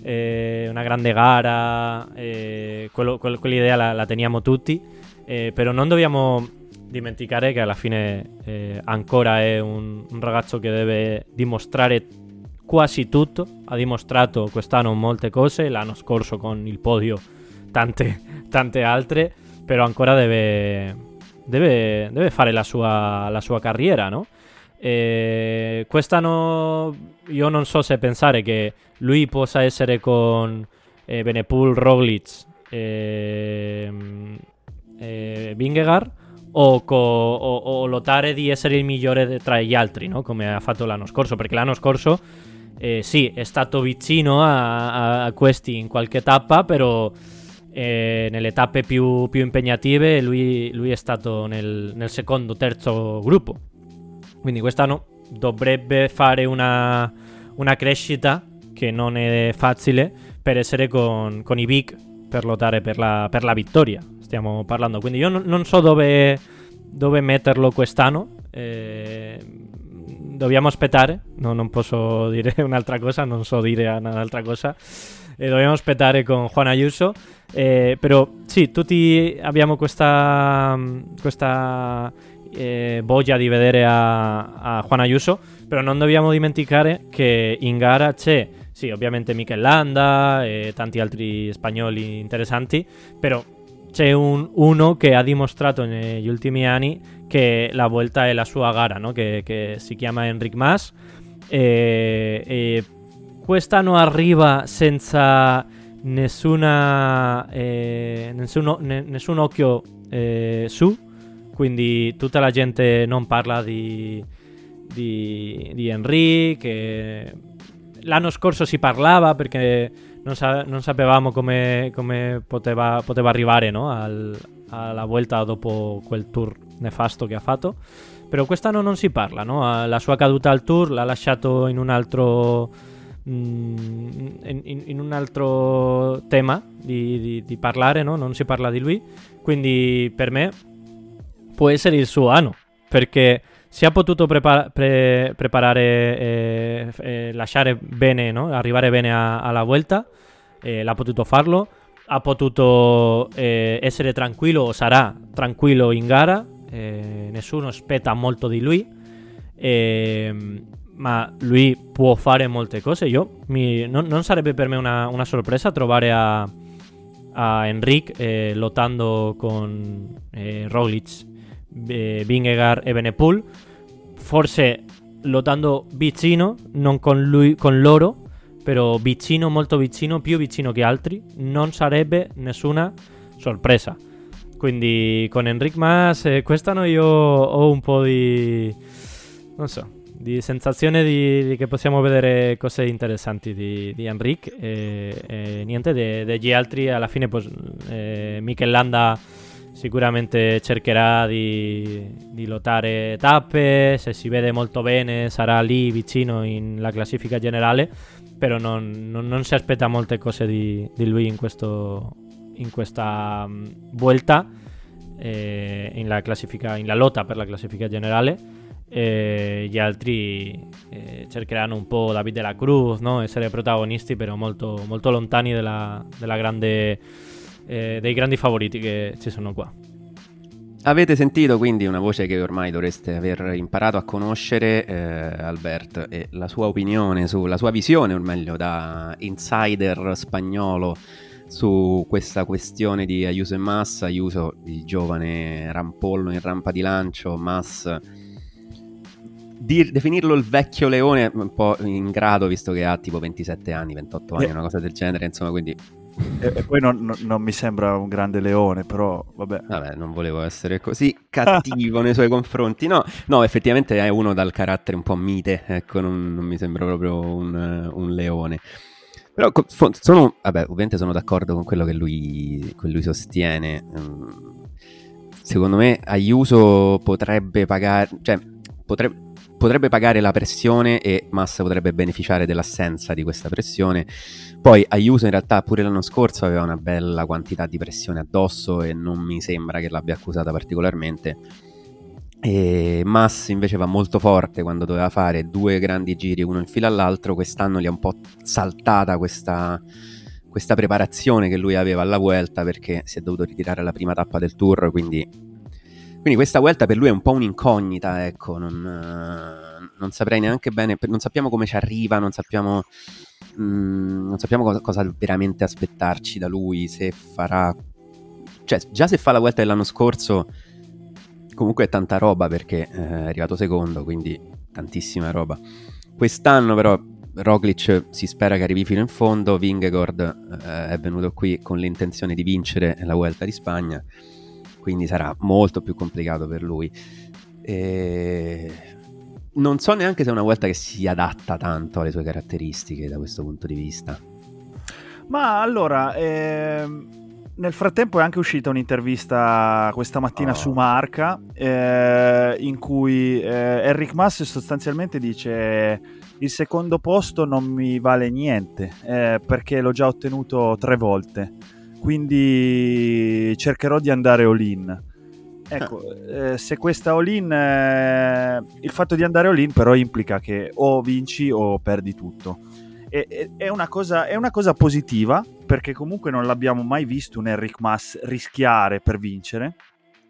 eh, una grande gara, eh, quello, quello, quell'idea la, la, teniamo tutti, eh, però non dobbiamo dimenticare che alla fine eh, ancora è un, un ragazzo che deve dimostrare quasi tutto, ha dimostrato quest'anno molte cose, l'anno scorso con il podio tante, tante altre, però ancora deve, deve, deve fare la sua, la sua, carriera, no? E quest'anno io non so se pensare che lui possa essere con eh, Benepool, Roglic e, e Vingegaard o, co, o, o, lottare di essere il migliore tra gli altri, no? come ha fatto l'anno scorso, perché l'anno scorso eh, sì, è stato vicino a, a questi in qualche tappa, però e nelle tappe più, più impegnative lui, lui, è stato nel, nel secondo, terzo gruppo. Quindi quest'anno dovrebbe fare una, una crescita che non è facile per essere con, con i big per lottare per la, per la vittoria. Stiamo parlando. Quindi io non, non so dove, dove, metterlo quest'anno. Eh, dobbiamo aspettare. No, non posso dire un'altra cosa, non so dire un'altra cosa. E dobbiamo aspettare con Juan Ayuso. Eh, però sì, tutti abbiamo questa, questa eh, voglia di vedere a, a Juan Ayuso. Però non dobbiamo dimenticare che in gara c'è sì, ovviamente Mikel Landa e tanti altri spagnoli interessanti, però c'è un, uno che ha dimostrato negli ultimi anni che la Vuelta è la sua gara, no? che, che, si chiama Enric Mas. E, e quest'anno arriva senza nessuna, eh, nessuno, ne, nessun occhio eh, su, quindi tutta la gente non parla di, di, di Enrique l'anno scorso si parlava perché non, sa- non sapevamo come, come poteva, poteva, arrivare no? Al, alla Vuelta dopo quel tour nefasto che ha fatto. Però quest'anno non si parla, no? La sua caduta al tour l'ha lasciato in un altro, in, in, un altro tema di, di, di parlare, no? Non si parla di lui. Quindi per me può essere il suo anno, perché si è potuto prepara- pre- preparare, eh, eh, lasciare bene, no? arrivare bene a- alla vuelta, eh, l'ha potuto farlo, ha potuto eh, essere tranquillo o sarà tranquillo in gara, nessuno aspetta molto di lui, ehm, ma lui può fare molte cose. Io mi, non, non, sarebbe per me una, una sorpresa trovare a, a Enric eh, lottando con Roglic eh, Vingegaard e Benepool. Forse lottando vicino, non con, lui, con loro, però vicino, molto vicino, più vicino che altri, non sarebbe nessuna sorpresa. Quindi con Enric Mas eh, quest'anno io ho un po' di... non so, di sensazione di, di che possiamo vedere cose interessanti di, di Enric e, e niente degli altri alla fine pues, eh, Mikel Landa sicuramente cercherà di, di, lottare tappe, se si vede molto bene sarà lì vicino nella classifica generale, però non, non, non, si aspetta molte cose di, di lui in, questo, in questa um, vuelta, eh, in, la in la lotta per la classifica generale. E gli altri eh, cercheranno un po' David la Cruz, no? essere protagonisti, però molto, molto lontani della, della grande eh, dei grandi favoriti che ci sono qua. Avete sentito quindi una voce che ormai dovreste aver imparato a conoscere, eh, Albert, e la sua opinione, sulla sua visione, o meglio, da insider spagnolo su questa questione di Ayuso e Massa. Ayuso, il giovane rampollo in rampa di lancio, Mass Dir, definirlo il vecchio leone è un po' ingrato visto che ha tipo 27 anni, 28 anni, eh. una cosa del genere, insomma, quindi e, e poi non, non, non, mi sembra un grande leone, però vabbè. Vabbè, non volevo essere così cattivo nei suoi confronti. No, no, effettivamente è uno dal carattere un po' mite, ecco, non, non mi sembra proprio un, un leone. Però sono, vabbè, ovviamente sono d'accordo con quello che lui, che lui sostiene. Mm, secondo me Ayuso potrebbe pagare, cioè potrebbe potrebbe pagare la pressione e Massa potrebbe beneficiare dell'assenza di questa pressione. Poi Ayuso in realtà pure l'anno scorso aveva una bella quantità di pressione addosso e non mi sembra che l'abbia accusata particolarmente. E Mass invece va molto forte quando doveva fare due grandi giri uno in fila all'altro, quest'anno gli è un po' saltata questa, questa preparazione che lui aveva alla Vuelta perché si è dovuto ritirare la prima tappa del tour, quindi quindi questa Vuelta per lui è un po' un'incognita, ecco, non, non saprei neanche bene, non sappiamo come ci arriva, non sappiamo, mm, non sappiamo cosa, cosa, veramente aspettarci da lui, se farà... Cioè, già se fa la Vuelta dell'anno scorso, comunque è tanta roba perché eh, è arrivato secondo, quindi tantissima roba. Quest'anno però Roglic si spera che arrivi fino in fondo, Vingegaard eh, è venuto qui con l'intenzione di vincere la Vuelta di Spagna quindi sarà molto più complicato per lui. E... Non so neanche se è una volta che si adatta tanto alle sue caratteristiche da questo punto di vista. Ma allora, ehm, nel frattempo è anche uscita un'intervista questa mattina Oh. su Marca eh, in cui eh, Enric Mas sostanzialmente dice il secondo posto non mi vale niente eh, perché l'ho già ottenuto tre volte, quindi cercherò di andare all-in. Ecco, eh, se questa all-in, eh, il fatto di andare all-in però implica che o vinci o perdi tutto. E- e- è, una cosa, è una cosa positiva perché comunque non l'abbiamo mai visto un Enric Mas rischiare per vincere.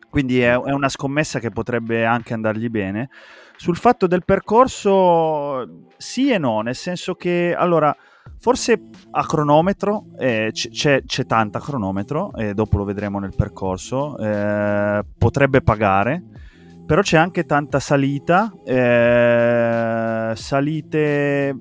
Quindi è, è una scommessa che potrebbe anche andargli bene. Sul fatto del percorso, sì e no, nel senso che allora forse a cronometro eh, c'è, c'è tanta cronometro, e dopo lo vedremo nel percorso. eh, potrebbe pagare, però c'è anche tanta salita, eh, salite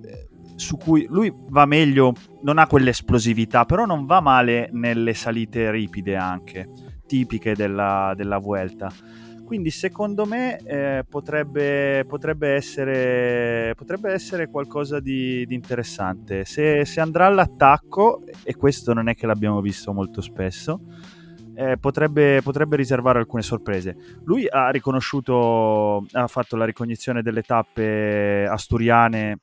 su cui lui va meglio, non ha quell'esplosività, però non va male nelle salite ripide anche, tipiche della, della Vuelta. Quindi secondo me eh, potrebbe, potrebbe, essere, potrebbe essere qualcosa di, di interessante. Se, se andrà all'attacco, e questo non è che l'abbiamo visto molto spesso, eh, potrebbe, potrebbe riservare alcune sorprese. Lui ha riconosciuto, ha fatto la ricognizione delle tappe asturiane,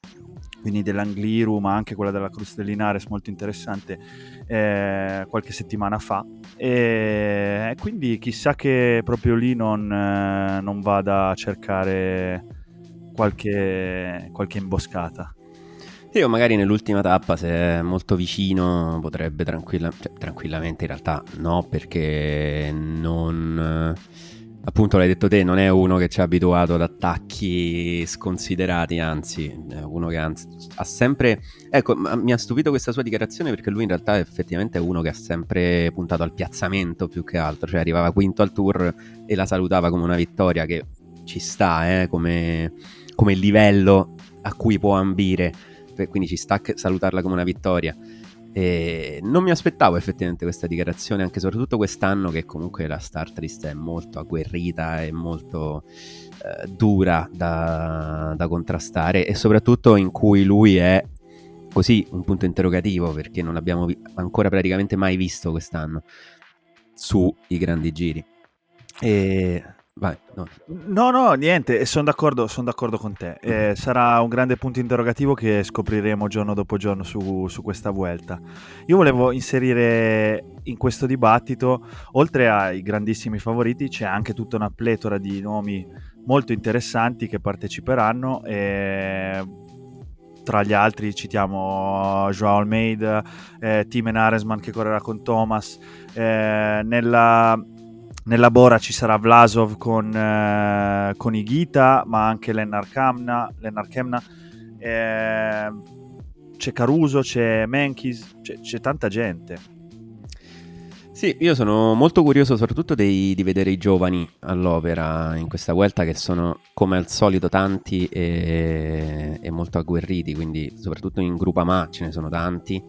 quindi dell'Angliru, ma anche quella della Cruz molto interessante, eh, qualche settimana fa. E quindi chissà che proprio lì non, eh, non vada a cercare qualche, qualche imboscata. Io magari nell'ultima tappa, se è molto vicino, potrebbe tranquilla- cioè, tranquillamente, in realtà no, perché non... Appunto l'hai detto te, non è uno che ci ha abituato ad attacchi sconsiderati, anzi, è uno che anzi, ha sempre... Ecco, mi ha stupito questa sua dichiarazione perché lui in realtà effettivamente è uno che ha sempre puntato al piazzamento più che altro, cioè arrivava quinto al tour e la salutava come una vittoria che ci sta, eh, come, come livello a cui può ambire quindi ci sta salutarla come una vittoria. E non mi aspettavo effettivamente questa dichiarazione, anche soprattutto quest'anno che comunque la start list è molto agguerrita e molto eh, dura da, da, contrastare e soprattutto in cui lui è così un punto interrogativo perché non l'abbiamo vi- ancora praticamente mai visto quest'anno sui grandi giri. E Vai, no. no, no, niente, sono d'accordo, son d'accordo con te. Eh, sarà un grande punto interrogativo che scopriremo giorno dopo giorno su, su, questa vuelta. Io volevo inserire in questo dibattito, oltre ai grandissimi favoriti, c'è anche tutta una pletora di nomi molto interessanti che parteciperanno. E tra gli altri citiamo Joao Almeida, eh, Timen Aresman che correrà con Thomas. Eh, nella nella Bora ci sarà Vlasov con, eh, con Igita, ma anche Lennar Kamna, Lennar Kemna. Eh, c'è Caruso, c'è Menkis, c'è, c'è, tanta gente. Sì, io sono molto curioso soprattutto dei, di vedere i giovani all'opera in questa vuelta che sono come al solito tanti e, e molto agguerriti, quindi soprattutto in Grupama ce ne sono tanti.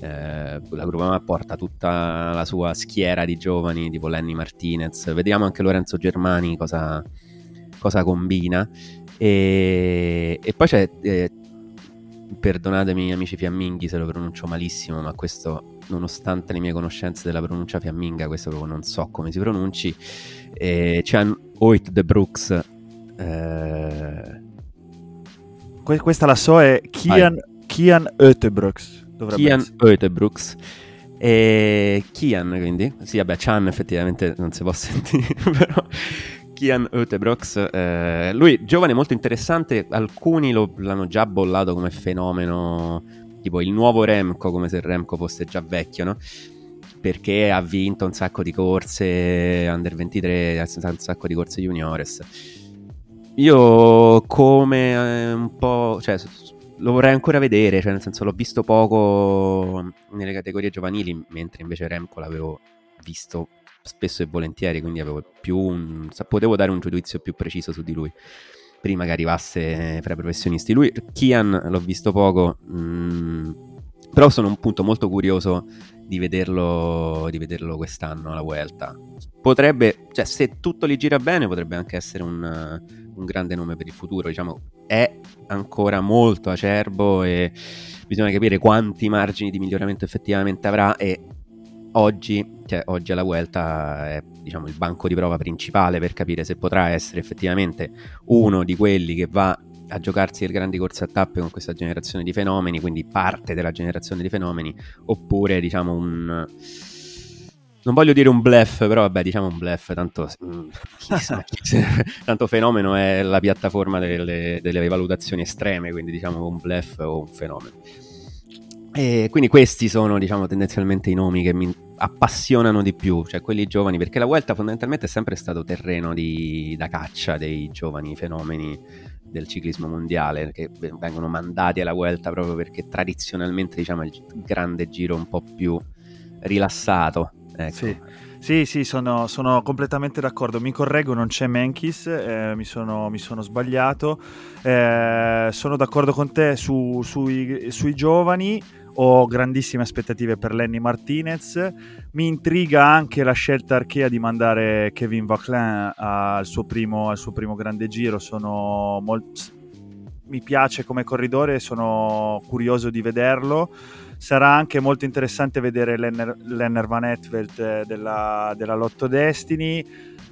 Eh, la Grupama porta tutta la sua schiera di giovani tipo Lenny Martinez. Vediamo anche Lorenzo Germani cosa, cosa combina. E, e, poi c'è eh, perdonatemi amici fiamminghi se lo pronuncio malissimo ma questo nonostante le mie conoscenze della pronuncia fiamminga questo proprio non so come si pronunci. Eh, c'è Oit de Brooks eh, que- questa la so è Kian, Kian Oetebrooks Kian. Oetebrooks e Kian quindi. Sì vabbè Chan effettivamente non si può sentire però Kian Oetebrooks eh, lui giovane molto interessante alcuni lo, l'hanno già bollato come fenomeno tipo il nuovo Remco come se Remco fosse già vecchio no? perché ha vinto un sacco di corse under 23 un sacco di corse juniores. Io come eh, un po' cioè lo vorrei ancora vedere, cioè nel senso l'ho visto poco nelle categorie giovanili, mentre invece Remco l'avevo visto spesso e volentieri, quindi avevo più un, potevo dare un giudizio più preciso su di lui prima che arrivasse fra i professionisti. Lui, Kian, l'ho visto poco, mh, mm, però sono un punto molto curioso di vederlo, di vederlo quest'anno alla Vuelta. Potrebbe, cioè se tutto gli gira bene, potrebbe anche essere un, un grande nome per il futuro, diciamo, è ancora molto acerbo e bisogna capire quanti margini di miglioramento effettivamente avrà e oggi, cioè, oggi alla Vuelta è diciamo, il banco di prova principale per capire se potrà essere effettivamente uno di quelli che va a giocarsi le grandi corse a tappe con questa generazione di fenomeni, quindi parte della generazione di fenomeni, oppure diciamo un... Non voglio dire un bluff, però vabbè, diciamo un bluff, tanto, mm, chissà, tanto fenomeno è la piattaforma delle, delle valutazioni estreme, quindi diciamo un bluff o un fenomeno. E quindi questi sono, diciamo, tendenzialmente i nomi che mi appassionano di più, cioè quelli giovani, perché la Vuelta fondamentalmente è sempre stato terreno di, da caccia dei giovani fenomeni del ciclismo mondiale, che vengono mandati alla Vuelta proprio perché tradizionalmente, diciamo, è il grande giro un po' più rilassato. Ecco. Sì. Sì, sì, sono, sono, completamente d'accordo. Mi correggo, non c'è Menkis, eh, mi, sono, mi, sono, sbagliato. Eh, sono d'accordo con te su, sui, sui, giovani ho grandissime aspettative per Lenny Martinez. Mi intriga anche la scelta archea di mandare Kevin Vaclin al suo primo, al suo primo grande giro. Molt... Mi piace come corridore, sono curioso di vederlo. Sarà anche molto interessante vedere Lenner, Lenner Van Etvelt eh, della, della Lotto Destiny.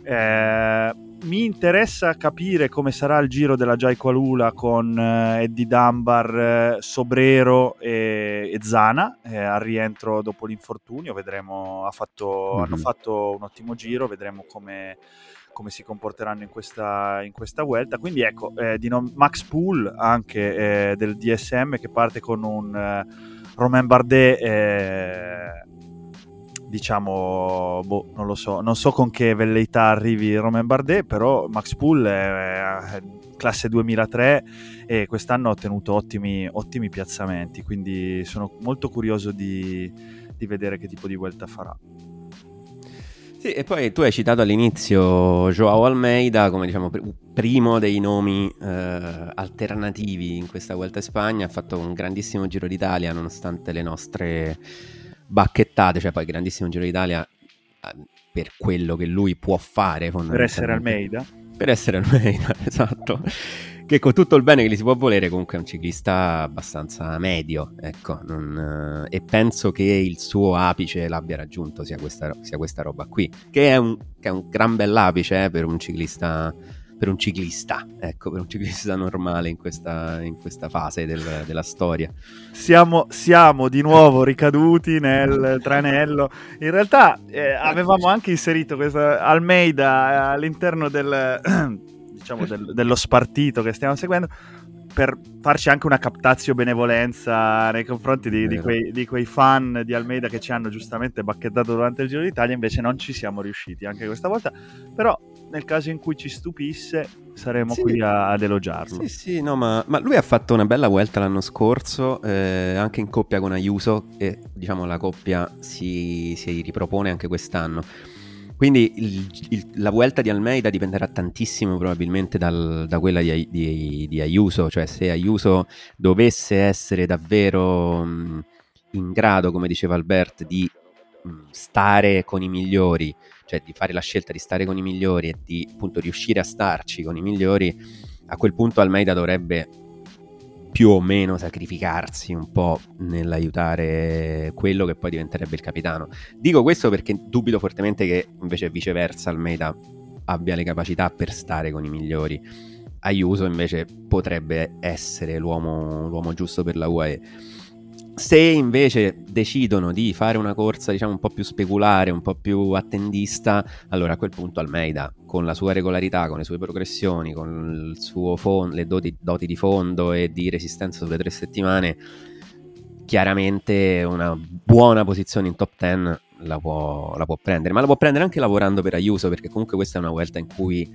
Eh, mi interessa capire come sarà il giro della Jai Qualula con eh, Eddie Dunbar, eh, Sobrero e, e Zana eh, al rientro dopo l'infortunio. Vedremo, ha fatto, mm-hmm. hanno fatto un ottimo giro, vedremo come, come si comporteranno in questa, in questa vuelta. Quindi ecco, eh, di nom- Max Pool anche eh, del DSM che parte con un Romain Bardet diciamo, boh, non lo so, non so con che velleità arrivi Romain Bardet, però Max Pool è, è classe 2003 e quest'anno ha ottenuto ottimi, ottimi piazzamenti, quindi sono molto curioso di, di vedere che tipo di vuelta farà. Sì, e poi tu hai citato all'inizio Joao Almeida come diciamo primo dei nomi eh, alternativi in questa Vuelta in Spagna, ha fatto un grandissimo Giro d'Italia nonostante le nostre bacchettate, cioè poi grandissimo Giro d'Italia eh, per quello che lui può fare per essere Almeida. Per essere Almeida, esatto che con tutto il bene che gli si può volere comunque è un ciclista abbastanza medio ecco non, eh, e penso che il suo apice l'abbia raggiunto sia questa, sia questa roba qui che è un, che è un gran bell'apice eh, per un ciclista per un ciclista, ecco, per un ciclista normale in questa, in questa fase del, della storia. Siamo, siamo, di nuovo ricaduti nel tranello. In realtà eh, avevamo anche inserito questa Almeida all'interno del, diciamo, del, dello spartito che stiamo seguendo per farci anche una captazio benevolenza nei confronti di, di, quei, di, quei, fan di Almeida che ci hanno giustamente bacchettato durante il Giro d'Italia, invece non ci siamo riusciti anche questa volta, però nel caso in cui ci stupisse saremo sì. qui a, ad elogiarlo. Sì, sì, no, ma, ma, lui ha fatto una bella vuelta l'anno scorso, eh, anche in coppia con Ayuso e diciamo la coppia si, si ripropone anche quest'anno. Quindi il, il, la vuelta di Almeida dipenderà tantissimo probabilmente dal, da quella di, di, di, Ayuso, cioè se Ayuso dovesse essere davvero mh, in grado, come diceva Albert, di mh, stare con i migliori, cioè di fare la scelta di stare con i migliori e di appunto riuscire a starci con i migliori, a quel punto Almeida dovrebbe più o meno sacrificarsi un po' nell'aiutare quello che poi diventerebbe il capitano. Dico questo perché dubito fortemente che invece viceversa Almeida abbia le capacità per stare con i migliori. Ayuso invece potrebbe essere l'uomo, l'uomo giusto per la UAE. Se invece decidono di fare una corsa diciamo un po' più speculare, un po' più attendista, allora a quel punto Almeida con la sua regolarità, con le sue progressioni, con fond- le doti, doti di fondo e di resistenza sulle tre settimane, chiaramente una buona posizione in top 10 la può, la può, prendere, ma la può prendere anche lavorando per Ayuso, perché comunque questa è una vuelta in cui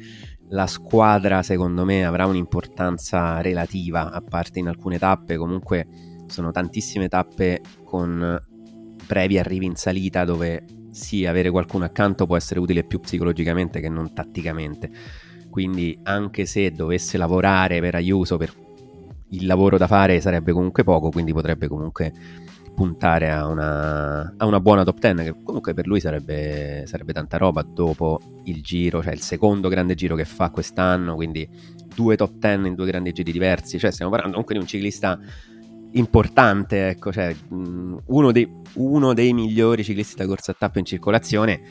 la squadra, secondo me, avrà un'importanza relativa, a parte in alcune tappe, comunque sono tantissime tappe con brevi arrivi in salita dove sì, avere qualcuno accanto può essere utile più psicologicamente che non tatticamente. Quindi anche se dovesse lavorare per Ayuso, per il lavoro da fare sarebbe comunque poco, quindi potrebbe comunque puntare a una, a una buona top 10, che comunque per lui sarebbe, sarebbe tanta roba dopo il giro, cioè il secondo grande giro che fa quest'anno, quindi due top 10 in due grandi giri diversi, cioè stiamo parlando comunque di un ciclista importante, ecco, cioè, mh, uno, dei, uno, dei, migliori ciclisti da corsa a tappa in circolazione,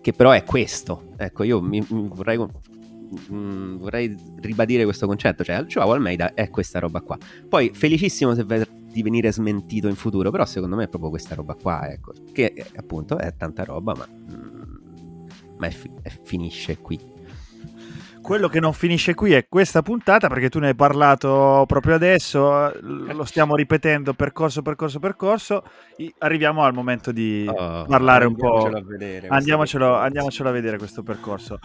che però è questo. Ecco, io mi, mi vorrei, mh, vorrei, ribadire questo concetto, cioè Joao Almeida è questa roba qua. Poi felicissimo se vedrà di venire smentito in futuro, però secondo me è proprio questa roba qua, ecco, che appunto è tanta roba, ma, ma è è finisce qui quello che non finisce qui è questa puntata perché tu ne hai parlato proprio adesso, lo stiamo ripetendo percorso, percorso, percorso. Arriviamo al momento di oh, parlare un po'. Vedere, andiamocelo, andiamocelo a vedere questo percorso.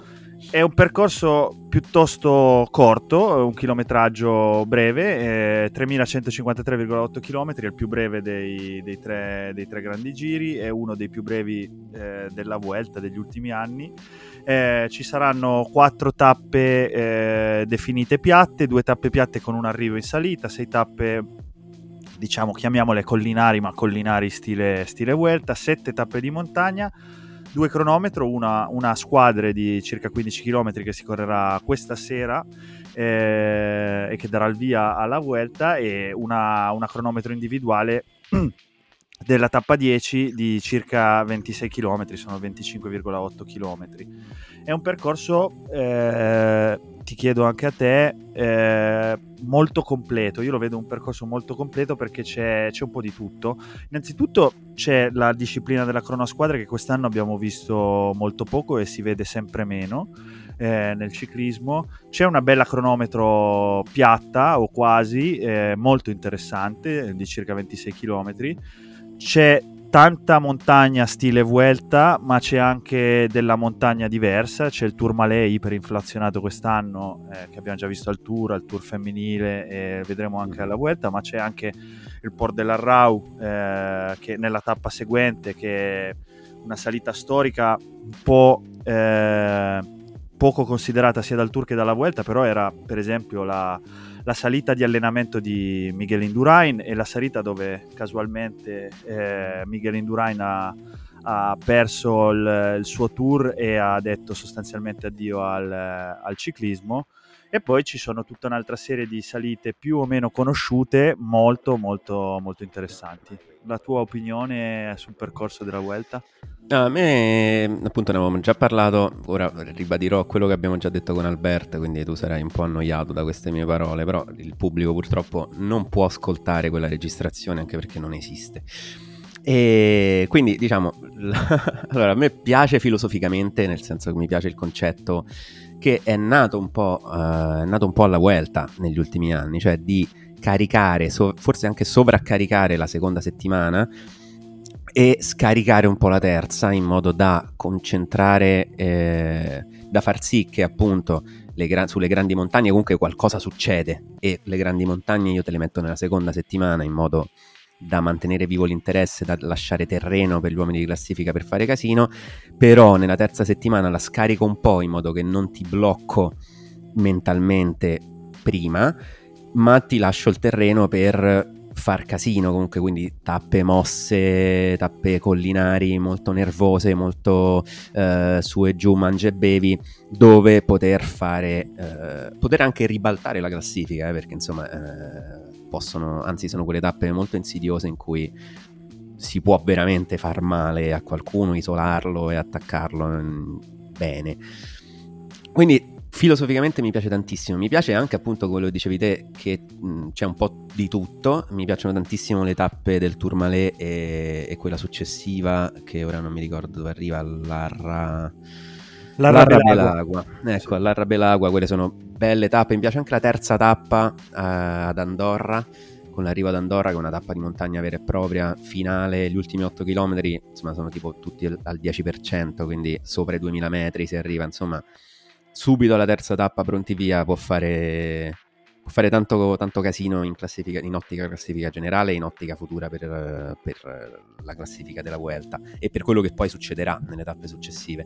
È un percorso piuttosto corto, un chilometraggio breve, eh, 3153,8 km, è il più breve dei, dei, tre, dei, tre, grandi giri, è uno dei più brevi eh, della Vuelta degli ultimi anni. Eh, ci saranno quattro tappe eh, definite piatte, due tappe piatte con un arrivo in salita, sei tappe diciamo chiamiamole collinari ma collinari stile, stile Vuelta, sette tappe di montagna due cronometro, una, una squadra di circa 15 km che si correrà questa sera eh, e che darà il via alla Vuelta e una, una cronometro individuale della tappa 10 di circa 26 km, sono 25,8 km. È un percorso, eh, ti chiedo anche a te, eh, molto completo. Io lo vedo un percorso molto completo perché c'è, c'è, un po' di tutto. Innanzitutto c'è la disciplina della cronosquadra che quest'anno abbiamo visto molto poco e si vede sempre meno. Eh, nel ciclismo c'è una bella cronometro piatta o quasi eh, molto interessante di circa 26 km c'è tanta montagna stile Vuelta, ma c'è anche della montagna diversa, c'è il Tourmalet iperinflazionato quest'anno, eh, che abbiamo già visto al Tour, al Tour femminile e vedremo anche alla Vuelta, ma c'è anche il Port dell'Arrau, eh, che nella tappa seguente, che è una salita storica un po' eh, poco considerata sia dal Tour che dalla Vuelta, però era per esempio la la salita di allenamento di Miguel Indurain e la salita dove casualmente eh, Miguel Indurain ha, ha perso il, il, suo tour e ha detto sostanzialmente addio al, al ciclismo e poi ci sono tutta un'altra serie di salite più o meno conosciute molto molto molto interessanti la tua opinione sul percorso della Vuelta? a me, appunto, ne avevamo già parlato. Ora ribadirò quello che abbiamo già detto con Albert, quindi tu sarai un po' annoiato da queste mie parole. Però il pubblico purtroppo non può ascoltare quella registrazione anche perché non esiste. E quindi diciamo, allora a me piace filosoficamente, nel senso che mi piace il concetto che è nato un po', è nato un po alla Vuelta negli ultimi anni, cioè di caricare, so- forse anche sovraccaricare la seconda settimana e scaricare un po' la terza in modo da concentrare, eh, da far sì che appunto gra- sulle grandi montagne comunque qualcosa succede e le grandi montagne io te le metto nella seconda settimana in modo da mantenere vivo l'interesse, da lasciare terreno per gli uomini di classifica per fare casino, però nella terza settimana la scarico un po' in modo che non ti blocco mentalmente prima ma ti lascio il terreno per far casino comunque, quindi tappe mosse, tappe collinari molto nervose, molto eh, su e giù, mangia e bevi, dove poter fare, eh, poter anche ribaltare la classifica, eh, perché insomma eh, possono, anzi sono quelle tappe molto insidiose in cui si può veramente far male a qualcuno, isolarlo e attaccarlo mm, bene. Quindi Filosoficamente mi piace tantissimo, mi piace anche appunto quello che dicevi te che mh, c'è un po' di tutto, mi piacciono tantissimo le tappe del Tourmalet e, e quella successiva che ora non mi ricordo dove arriva, l'Arra... L'Arra, L'Arra Belagua. Ecco, sì. l'Arra Belagua, quelle sono belle tappe, mi piace anche la terza tappa uh, ad Andorra, con l'arrivo ad Andorra che è una tappa di montagna vera e propria, finale, gli ultimi 8 km, insomma sono tipo tutti al 10%, quindi sopra i 2000 metri si arriva, insomma subito alla terza tappa pronti via può fare, può fare tanto, tanto, casino in, in, ottica classifica generale e in ottica futura per, per, la classifica della Vuelta e per quello che poi succederà nelle tappe successive.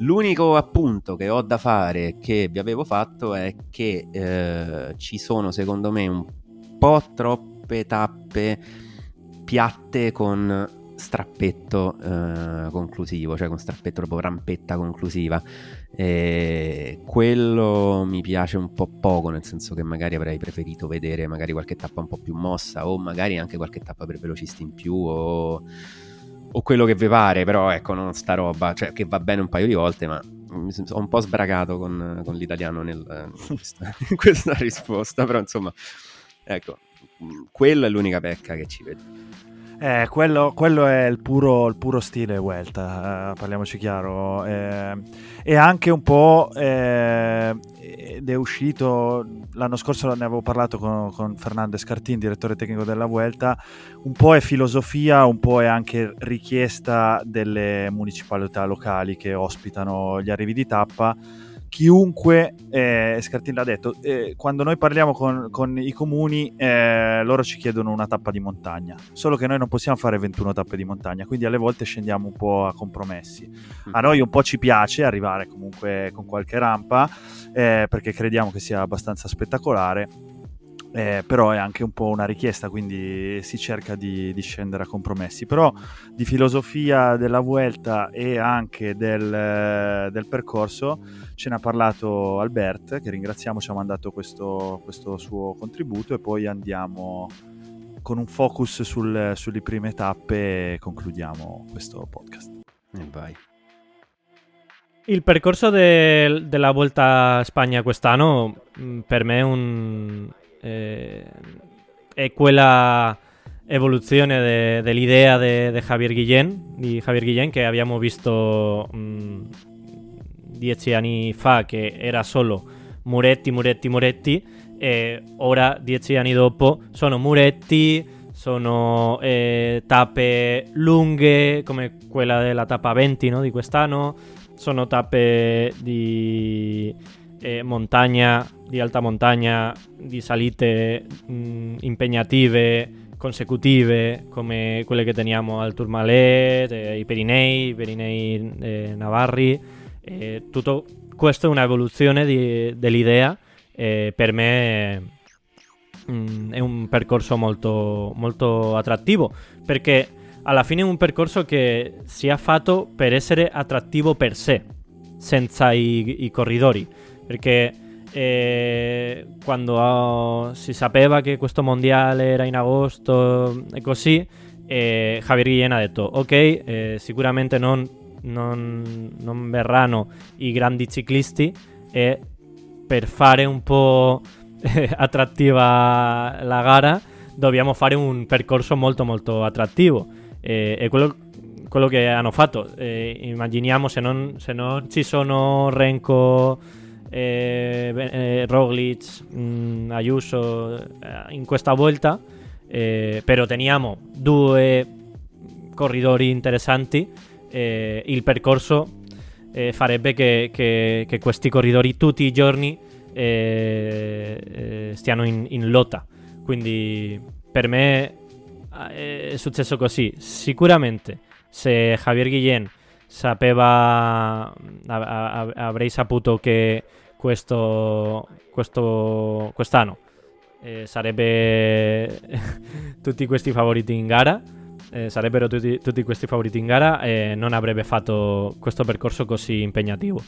L'unico appunto che ho da fare, che vi avevo fatto, è che eh, ci sono secondo me un po' troppe tappe piatte con strappetto eh, conclusivo, cioè con strappetto proprio rampetta conclusiva. E quello mi piace un po' poco, nel senso che magari avrei preferito vedere magari qualche tappa un po' più mossa o magari anche qualche tappa per velocisti in più o, o quello che vi pare, però ecco, non sta roba, cioè che va bene un paio di volte, ma sono un po' sbragato con, con l'italiano nel, in, questa, in questa risposta, però insomma, ecco, quella è l'unica pecca che ci vedo. Eh, quello, quello, è il puro, il puro stile Vuelta, eh, parliamoci chiaro. Eh, e anche un po', eh, ed è uscito, l'anno scorso ne avevo parlato con, con Fernando Scartin, direttore tecnico della Vuelta, un po' è filosofia, un po' è anche richiesta delle municipalità locali che ospitano gli arrivi di tappa chiunque, eh, Scartin l'ha detto, eh, quando noi parliamo con, con i comuni, eh, loro ci chiedono una tappa di montagna, solo che noi non possiamo fare 21 tappe di montagna, quindi alle volte scendiamo un po' a compromessi. A noi un po' ci piace arrivare comunque con qualche rampa, eh, perché crediamo che sia abbastanza spettacolare eh, però è anche un po' una richiesta, quindi si cerca di, di, scendere a compromessi. Però di filosofia della Vuelta e anche del, del, percorso ce ne ha parlato Albert, che ringraziamo, ci ha mandato questo, questo suo contributo e poi andiamo con un focus sul, sulle prime tappe e concludiamo questo podcast. E vai. Il percorso de, della Volta a Spagna quest'anno mm, per me è un, eh, è quella evoluzione de, dell'idea di Javier Guillén, di Javier Guillén che abbiamo visto mh, mm, dieci anni fa che era solo muretti, muretti, muretti e ora dieci anni dopo sono muretti, sono eh, tappe lunghe come quella della tappa 20 no, di quest'anno, sono tappe di eh, montagna, di alta montagna, di salite mh, mm, impegnative, consecutive, come quelle che teniamo al Tourmalet, eh, i Perinei, i Perinei eh, Navarri. Eh, tutto questo è un'evoluzione di, dell'idea e per me mh, mm, è un percorso molto, molto attrattivo perché alla fine è un percorso che si è fatto per essere attrattivo per sé, senza i corridori perché eh, quando oh, si sapeva che questo mondiale era in agosto e così, eh, Javier Guillén ha detto ok, eh, sicuramente non, non, non, verranno i grandi ciclisti e per fare un po' attrattiva la gara dobbiamo fare un percorso molto molto attrattivo e quello, quello che hanno fatto eh, immaginiamo se non, se non ci sono Renko eh, eh, Roglic, mh, mm, Ayuso in questa volta, però teniamo due corridori interessanti. Eh, il percorso eh, farebbe che, che, che, questi corridori tutti i giorni stiano in, in lotta. Quindi per me è successo così. Sicuramente se Javier Guillén sapeva, avrei saputo che questo, questo quest'anno eh, sarebbe tutti questi favoriti in gara. Eh, sarebbero tutti, tutti, questi favoriti in gara e non avrebbe fatto questo percorso così impegnativo.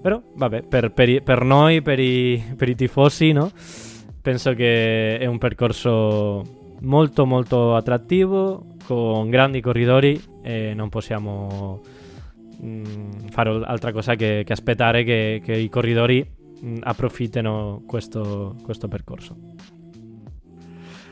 Però, vabbè, per, per, per noi, per i, per i tifosi, no? penso che è un percorso molto molto attrattivo, con grandi corridori e non possiamo mh, mm, fare altra cosa che, che aspettare che, che, i corridori mh, mm, approfittino questo, questo percorso.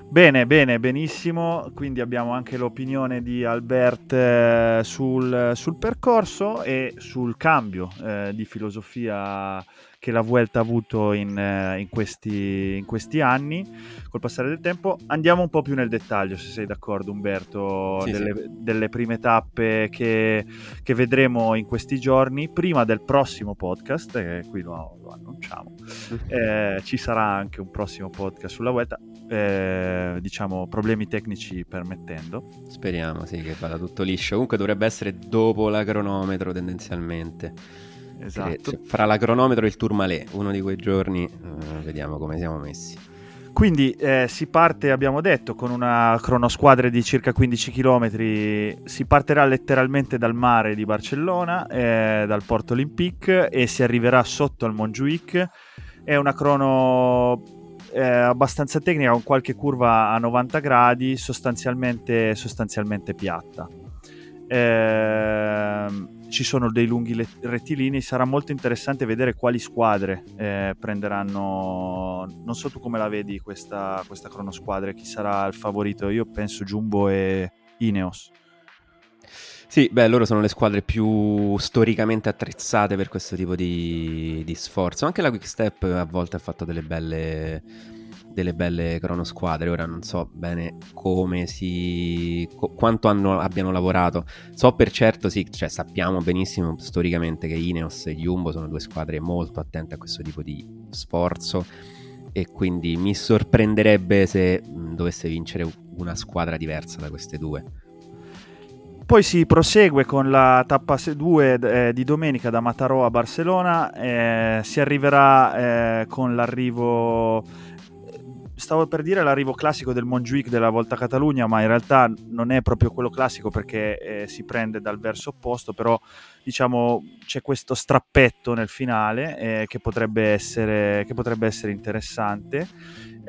Bene, bene, benissimo. Quindi abbiamo anche l'opinione di Albert eh, sul, sul, percorso e sul cambio eh, di filosofia che la Vuelta ha avuto in, eh, in, questi, in, questi, anni col passare del tempo. Andiamo un po' più nel dettaglio, se sei d'accordo Umberto, sì, delle, sì. delle, prime tappe che, che, vedremo in questi giorni, prima del prossimo podcast, che qui lo, lo annunciamo. Eh, ci sarà anche un prossimo podcast sulla Vuelta, eh, diciamo problemi tecnici permettendo. Speriamo, sì, che vada tutto liscio. Comunque dovrebbe essere dopo la cronometro tendenzialmente. Esatto. Fra la cronometro e il Tourmalet, uno di quei giorni, uh, vediamo come siamo messi. quindi eh, si parte, abbiamo detto, con una cronosquadra di circa 15 km, si partirà letteralmente dal mare di Barcellona, eh, dal Porto Olympique e si arriverà sotto al Montjuic. È una crono eh, abbastanza tecnica con qualche curva a 90 gradi, sostanzialmente, sostanzialmente piatta. Eh, ci sono dei lunghi rettilini, sarà molto interessante vedere quali squadre eh, prenderanno. Non so tu come la vedi questa, questa cronosquadra, chi sarà il favorito? Io penso Jumbo e Ineos. Sì, beh, loro sono le squadre più storicamente attrezzate per questo tipo di, di sforzo. Anche la Quick Step a volte ha fatto delle belle delle belle cronosquadre. Ora non so bene come si. Qu- quanto hanno, abbiano lavorato. So per certo, sì, cioè sappiamo benissimo storicamente che Ineos e Jumbo sono due squadre molto attente a questo tipo di sforzo. E quindi mi sorprenderebbe se dovesse vincere una squadra diversa da queste due. Poi si prosegue con la tappa 2 eh, di domenica da Matarò a Barcellona, eh, si arriverà eh, con l'arrivo stavo per dire l'arrivo classico del Montjuic della Volta Catalogna, ma in realtà non è proprio quello classico perché eh, si prende dal verso opposto, però diciamo c'è questo strappetto nel finale eh, che, potrebbe essere, che potrebbe essere interessante.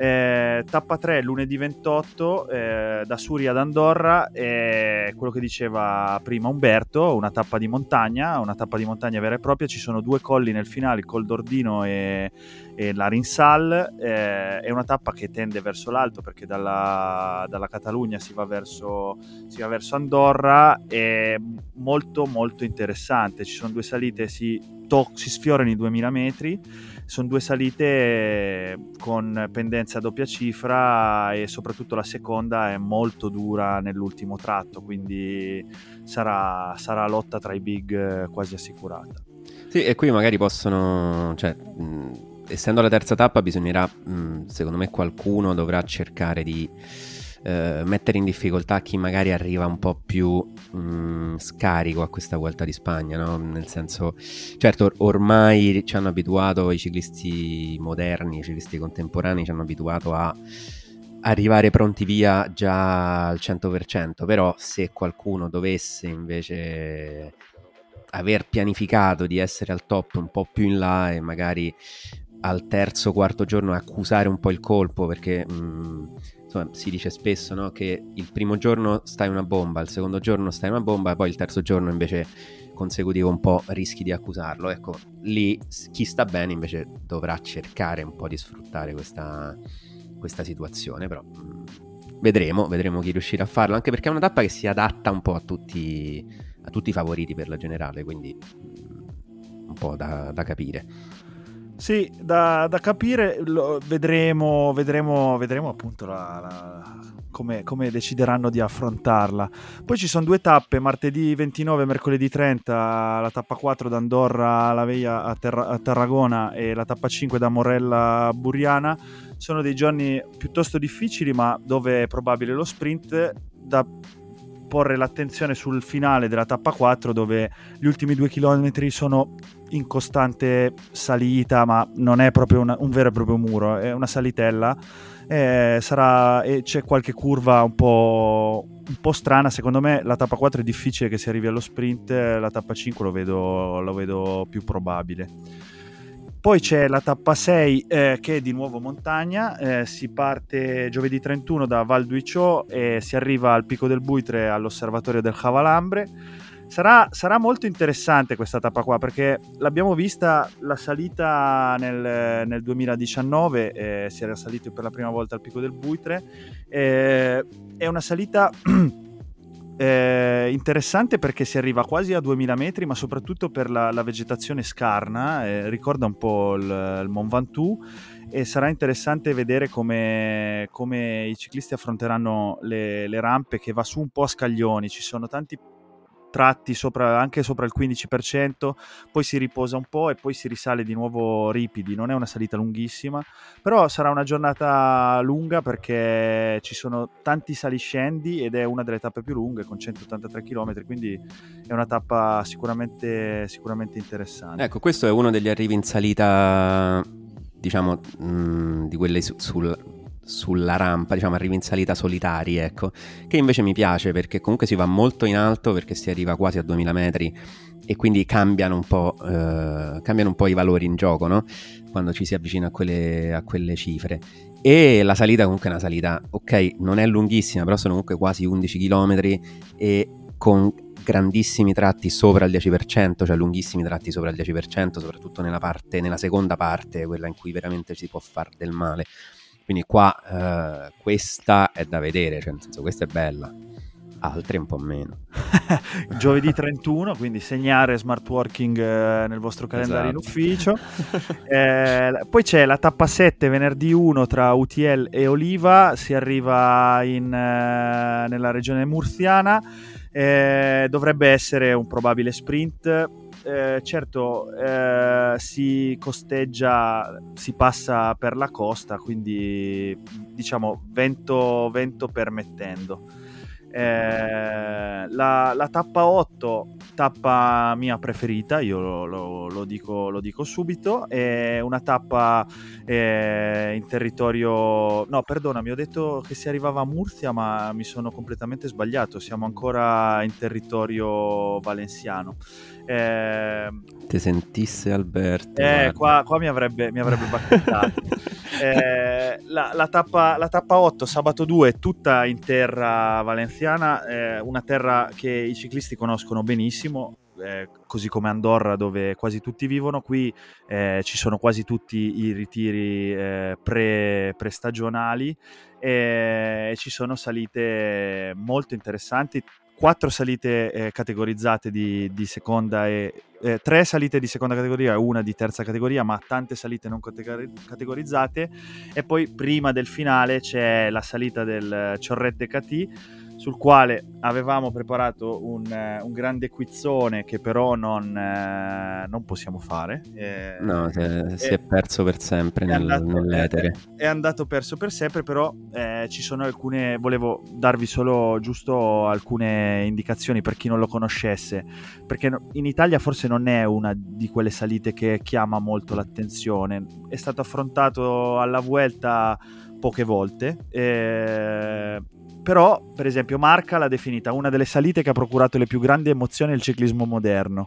Eh, tappa 3 lunedì 28 eh, da Suri ad Andorra eh, quello che diceva prima Umberto una tappa di montagna una tappa di montagna vera e propria. Ci sono due colli nel finale il Col d'Ordino e, e la Rinsal eh, è una tappa che tende verso l'alto perché dalla, dalla Catalogna si va, verso, si va verso Andorra è molto molto interessante. Ci sono due salite si, to- si sfiorano i 2000 metri sono due salite con pendenza a doppia cifra e soprattutto la seconda è molto dura nell'ultimo tratto, quindi sarà, sarà lotta tra i big quasi assicurata. Sì, e qui magari possono, cioè, mh, essendo la terza tappa, bisognerà, mh, secondo me, qualcuno dovrà cercare di eh, mettere in difficoltà chi magari arriva un po' più mh, mm, scarico a questa volta di Spagna, no? nel senso, certo ormai ci hanno abituato i ciclisti moderni, i ciclisti contemporanei ci hanno abituato a arrivare pronti via già al 100%, però se qualcuno dovesse invece aver pianificato di essere al top un po' più in là e magari al terzo quarto giorno accusare un po' il colpo perché mh, mm, insomma, si dice spesso no, che il primo giorno stai una bomba, il secondo giorno stai una bomba e poi il terzo giorno invece consecutivo un po' rischi di accusarlo. Ecco, lì chi sta bene invece dovrà cercare un po' di sfruttare questa, questa situazione, però mh, vedremo, vedremo chi riuscirà a farlo, anche perché è una tappa che si adatta un po' a tutti, a tutti i favoriti per la generale, quindi mh, un po' da, da capire. Sì, da, da capire, lo, vedremo, vedremo, vedremo appunto la, la, come, come, decideranno di affrontarla. Poi ci sono due tappe, martedì 29 e mercoledì 30, la tappa 4 da Andorra alla Veia a, Terra, a Tarragona e la tappa 5 da Morella a Buriana. Sono dei giorni piuttosto difficili, ma dove è probabile lo sprint. Da porre l'attenzione sul finale della tappa 4 dove gli ultimi due chilometri sono in costante salita ma non è proprio una, un vero e proprio muro è una salitella. E, sarà, e c'è qualche curva un po', un po', strana. Secondo me la tappa 4 è difficile che si arrivi allo sprint la tappa 5 lo vedo, lo vedo più probabile poi c'è la tappa 6 eh, che è di nuovo montagna, eh, si parte giovedì 31 da Val d'Uiccio e si arriva al Picco del Buitre all'osservatorio del Javalambre. Sarà, sarà, molto interessante questa tappa qua perché l'abbiamo vista la salita nel, nel 2019, eh, si era salito per la prima volta al Picco del Buitre, eh, è una salita eh, interessante perché si arriva quasi a 2000 metri, ma soprattutto per la, la vegetazione scarna, eh, ricorda un po' il, il Mont Ventoux e sarà interessante vedere come, come i ciclisti affronteranno le, le rampe che va su un po' a scaglioni, ci sono tanti tratti sopra, anche sopra il 15%, poi si riposa un po' e poi si risale di nuovo ripidi, non è una salita lunghissima, però sarà una giornata lunga perché ci sono tanti saliscendi ed è una delle tappe più lunghe con 183 km, quindi è una tappa sicuramente, sicuramente interessante. Ecco, questo è uno degli arrivi in salita, diciamo, mh, di quelle su, sul sulla rampa, diciamo arrivi in salita solitari, ecco, che invece mi piace perché comunque si va molto in alto perché si arriva quasi a 2000 metri e quindi cambiano un po', eh, cambiano un po i valori in gioco, no? Quando ci si avvicina a quelle, a quelle cifre. E la salita comunque è una salita, ok, non è lunghissima, però sono comunque quasi 11 km e con grandissimi tratti sopra il 10%, cioè lunghissimi tratti sopra il 10%, soprattutto nella, parte, nella seconda parte, quella in cui veramente si può fare del male. Quindi qua eh, questa è da vedere, cioè nel senso questa è bella, altre un po' meno. Giovedì 31, quindi segnare smart working eh, nel vostro calendario Esatto. in ufficio. Eh, poi c'è la tappa 7, venerdì 1 tra UTL e Oliva, si arriva in, eh, nella regione murziana. Eh, dovrebbe essere un probabile sprint. Eh, certo, eh, si costeggia, si passa per la costa, quindi diciamo vento, vento permettendo. Eh, la, la tappa 8, tappa mia preferita, io lo, lo- lo dico, lo dico subito, è una tappa eh, in territorio... No, perdonami, ho detto che si arrivava a Murcia, ma mi sono completamente sbagliato, siamo ancora in territorio valenziano. Eh, Te sentisse Alberto. eh, qua, qua mi avrebbe, mi avrebbe bacchettato. Eh, la, la tappa, la tappa 8, sabato 2, tutta in terra valenziana, eh, una terra che i ciclisti conoscono benissimo, eh, così come Andorra dove quasi tutti vivono. Qui eh, ci sono quasi tutti i ritiri eh, pre, stagionali e ci sono salite molto interessanti. Quattro salite eh, categorizzate di, di seconda e eh, tre salite di seconda categoria e una di terza categoria, ma tante salite non categori- categorizzate. E poi prima del finale c'è la salita del Ciorrette KT, sul quale avevamo preparato un, eh, un grande quizzone che però non, eh, non possiamo fare. Eh, No, se- si eh, è perso per sempre nel- andato- nell'etere. È, è andato perso per sempre, però eh, ci sono alcune. Volevo darvi solo giusto alcune indicazioni per chi non lo conoscesse, perché in Italia forse non è una di quelle salite che chiama molto l'attenzione. È stato affrontato alla Vuelta poche volte. eh, però, per esempio, Marca l'ha definita una delle salite che ha procurato le più grandi emozioni al ciclismo moderno.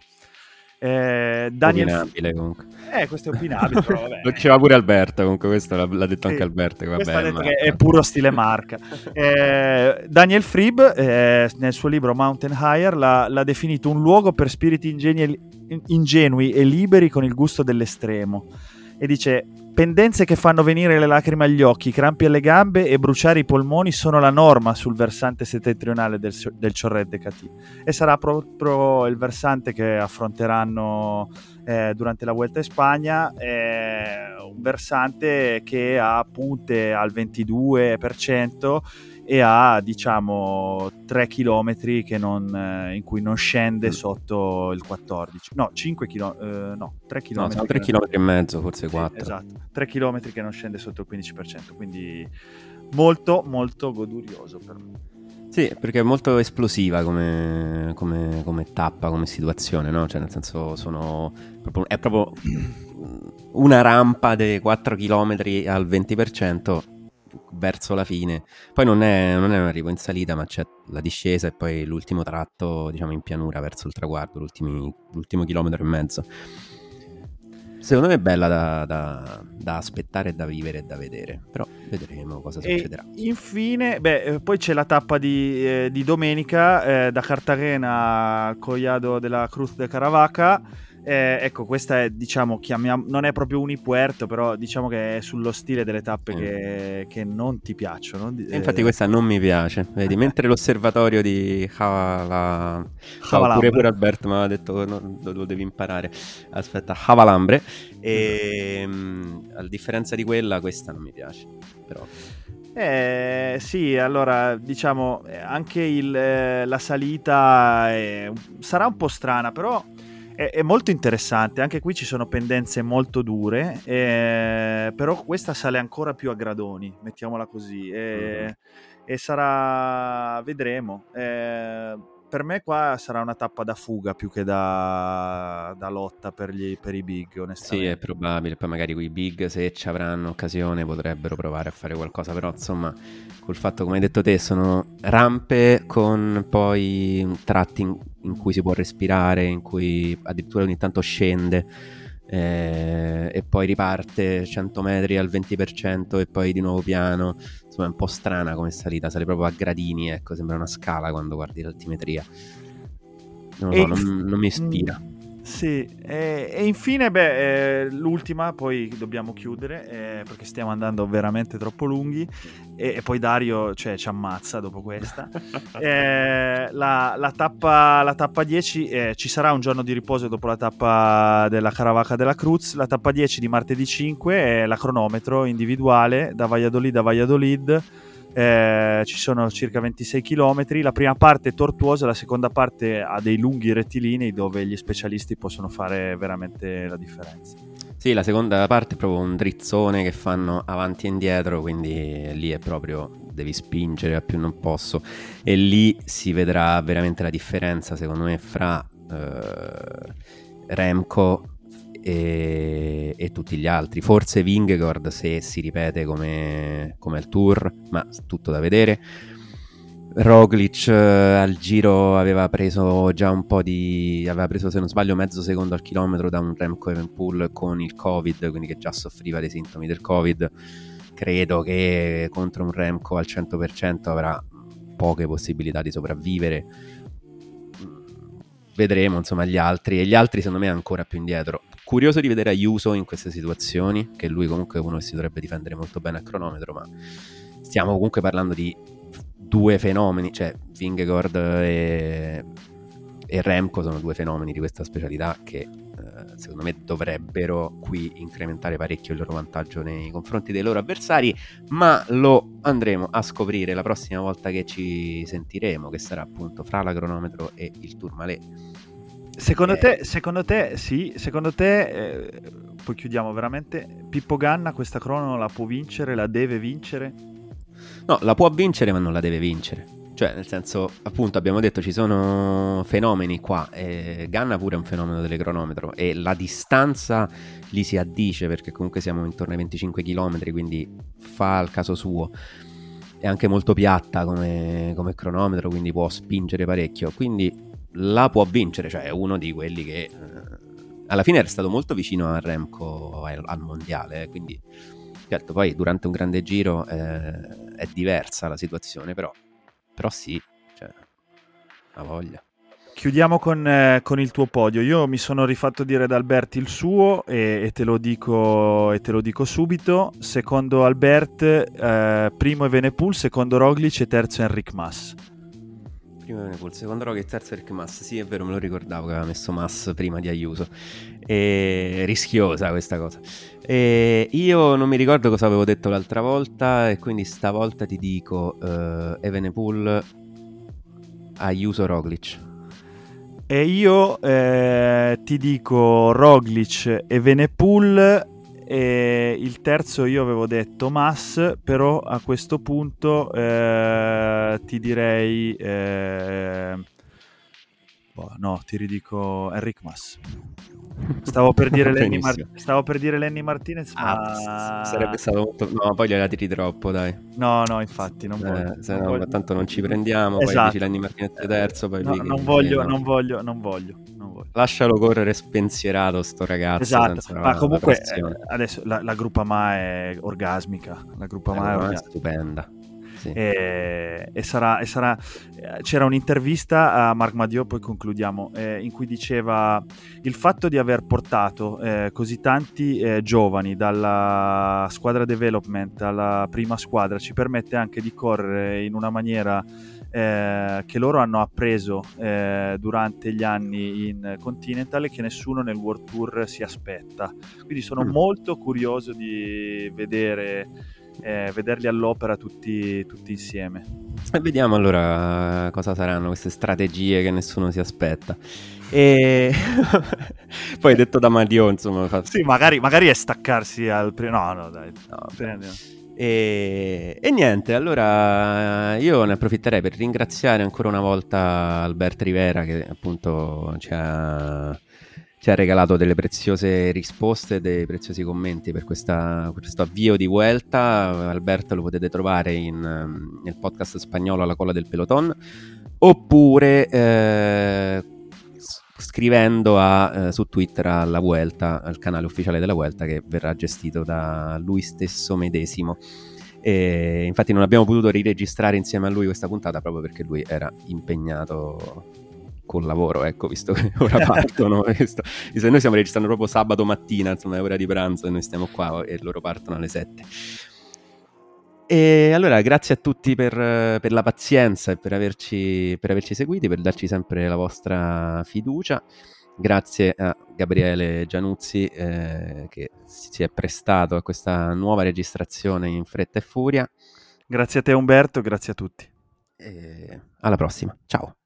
Eh, Daniel Opinabile comunque. eh, questo è opinabile, però vabbè. Lo diceva pure Alberto, comunque questo l'ha, l'ha detto Sì, anche Alberto. Vabbè, ma- è puro stile marca. Eh, Daniel Frieb, eh, nel suo libro Mountain Higher, l'ha, l'ha definito un luogo per spiriti ingeni- ingenui e liberi con il gusto dell'estremo. E dice: Pendenze che fanno venire le lacrime agli occhi, crampi alle gambe e bruciare i polmoni sono la norma sul versante settentrionale del, del Ciorrette Catì. E sarà proprio il versante che affronteranno eh, durante la Vuelta in Spagna. eh, un versante che ha punte al 22% e ha diciamo 3 km che non, eh, in cui non scende Mm. sotto il 14 no 5 km no 3 km No, sono 3 km e mezzo, forse 4. esatto 3 km che non scende sotto il 15% quindi molto molto godurioso per me Sì, perché è molto esplosiva come, come- come tappa, come situazione, no? Cioè, nel senso, sono proprio- è proprio una rampa dei 4 km al 20% verso la fine. Poi non è, non è un arrivo in salita, ma c'è la discesa e poi l'ultimo tratto, diciamo, in pianura verso il traguardo, l'ultimo chilometro e mezzo. Secondo me è bella da, da- da aspettare, e da vivere e da vedere, però vedremo cosa E succederà. infine, beh, eh, poi c'è la tappa di, eh, di domenica eh, da Cartagena al Collado della Cruz de Caravaca. Eh, ecco, questa è, diciamo, chiamiamo, non è proprio un ipuerto, però diciamo che è sullo stile delle tappe Mm. che, che non ti piacciono. Di- E infatti eh, questa non mi piace, vedi, mentre l'osservatorio di Javala... Javalambre. pure, pure Alberto mi aveva detto no, lo, devi imparare, aspetta, Javalambre, e mm, a differenza di quella questa non mi piace, però Eh, sì, allora diciamo eh, anche il, eh, la salita è- sarà un po' strana, però è, è molto interessante. Anche qui ci sono pendenze molto dure, eh, però questa sale ancora più a gradoni, mettiamola così. E, Mhm. e sarà, vedremo. Eh, per me qua sarà una tappa da fuga più che da, da lotta per, gli, per, i big, onestamente. Sì, è probabile. Poi magari quei big, se ci avranno occasione, potrebbero provare a fare qualcosa. Però, insomma, col fatto, come hai detto te, sono rampe con poi tratti in, in cui si può respirare, in cui addirittura ogni tanto scende eh, e poi riparte 100 metri al 20% e poi di nuovo piano. Insomma, è un po' strana come salita, sale proprio a gradini, ecco, sembra una scala quando guardi l'altimetria. Non, so, non, non mi ispira. Mm. Sì, e, e infine, beh, eh, l'ultima, poi dobbiamo chiudere eh, perché stiamo andando veramente troppo lunghi e, e poi Dario cioè, ci ammazza dopo questa. eh, la, la, tappa, la, tappa, 10, eh, ci sarà un giorno di riposo dopo la tappa della Caravaca della Cruz, la tappa 10 di martedì 5 è la cronometro individuale da Valladolid a Valladolid eh, ci sono circa 26 km. La prima parte è tortuosa, la seconda parte ha dei lunghi rettilinei dove gli specialisti possono fare veramente la differenza. Sì, la seconda parte è proprio un drizzone che fanno avanti e indietro, quindi lì è proprio devi spingere a più non posso e lì si vedrà veramente la differenza secondo me fra eh, Remco e, e, tutti gli altri. Forse Vingegaard se si ripete come, come al tour, ma tutto da vedere. Roglic eh, al giro aveva preso già un po' di aveva preso se non sbaglio mezzo secondo al chilometro da un Remco Evenpool con il covid quindi che già soffriva dei sintomi del covid credo che contro un Remco al 100% avrà poche possibilità di sopravvivere vedremo insomma gli altri e gli altri secondo me ancora più indietro curioso di vedere Ayuso in queste situazioni, che lui comunque è uno che si dovrebbe difendere molto bene a cronometro, ma stiamo comunque parlando di due fenomeni, cioè Vingegaard e, e Remco sono due fenomeni di questa specialità che eh, secondo me dovrebbero qui incrementare parecchio il loro vantaggio nei confronti dei loro avversari, ma lo andremo a scoprire la prossima volta che ci sentiremo, che sarà appunto fra la cronometro e il Tourmalet Secondo, eh, te, secondo te, sì, secondo te, eh, poi chiudiamo veramente, Pippo Ganna questa crono la può vincere, la deve vincere? No, la può vincere ma non la deve vincere. Cioè, nel senso, appunto, abbiamo detto ci sono fenomeni qua, eh, Ganna pure è un fenomeno del cronometro e la distanza gli si addice perché comunque siamo intorno ai 25 km, quindi fa il caso suo. È anche molto piatta come, come cronometro, quindi può spingere parecchio. Quindi la può vincere, cioè è uno di quelli che eh, alla fine era stato molto vicino a Remco al, al mondiale, eh, quindi certo poi durante un grande giro eh, è diversa la situazione, però, però sì, cioè, ha voglia. Chiudiamo con, eh, con, il tuo podio. Io mi sono rifatto dire da Alberti il suo e, e, te, lo dico, e te, lo dico, subito. Secondo Albert, eh, primo è Venepool, secondo Roglic e terzo Enric Mas prima Evenepoel, secondo Rocky e terzo Eric Mass. Sì, è vero, me lo ricordavo che aveva messo Mass prima di Ayuso. E... Rischiosa questa cosa. E io non mi ricordo cosa avevo detto l'altra volta e quindi stavolta ti dico uh, Evenepoel, Ayuso, Roglic. E io eh, ti dico Roglic e Venepool e il terzo io avevo detto Mass, però a questo punto eh, ti direi... Eh, boh, no, ti ridico Enric Mass. Stavo per dire, Lenny, Mar- stavo per dire Lenny Martinez, ma... Ah, sarebbe stato molto... No, poi gliela tiri troppo, dai. No, no, infatti, non voglio. Eh, se no, voglio. tanto non ci prendiamo, esatto. poi dici Lenny Martinez terzo, poi... No, non, voglio, non voglio, non voglio, non voglio. Lascialo correre spensierato sto ragazzo. Esatto, ma comunque la adesso la, la gruppa Ma è orgasmica. La gruppa Ma è, orgasmica. è stupenda. Sì. E, e, sarà, e, sarà, c'era un'intervista a Marc Madio, poi concludiamo, eh, in cui diceva il fatto di aver portato eh, così tanti eh, giovani dalla squadra development alla prima squadra ci permette anche di correre in una maniera eh, che loro hanno appreso eh, durante gli anni in Continental e che nessuno nel World Tour si aspetta. Quindi sono mm. molto curioso di vedere eh, vederli all'opera tutti, tutti insieme. E vediamo allora cosa saranno queste strategie che nessuno si aspetta. E poi detto da Madio, insomma, fa... sì, magari, magari, è staccarsi al primo. No, no, dai. No, E, e, niente, allora io ne approfitterei per ringraziare ancora una volta Alberto Rivera che appunto ci ha, ci ha regalato delle preziose risposte, dei preziosi commenti per questa, questo avvio di Vuelta. Alberto lo potete trovare in, nel podcast spagnolo alla colla del peloton oppure eh, scrivendo a, eh, su Twitter alla Vuelta, al canale ufficiale della Vuelta che verrà gestito da lui stesso medesimo. E infatti non abbiamo potuto riregistrare insieme a lui questa puntata proprio perché lui era impegnato col lavoro, ecco, visto che ora partono. visto, visto noi stiamo registrando proprio sabato mattina, insomma è ora di pranzo e noi stiamo qua e loro partono alle 7. E allora grazie a tutti per, per la pazienza e per averci, per averci seguiti, per darci sempre la vostra fiducia. Grazie a Gabriele Gianuzzi eh, che si è prestato a questa nuova registrazione in fretta e furia. Grazie a te Umberto, grazie a tutti. E alla prossima, ciao.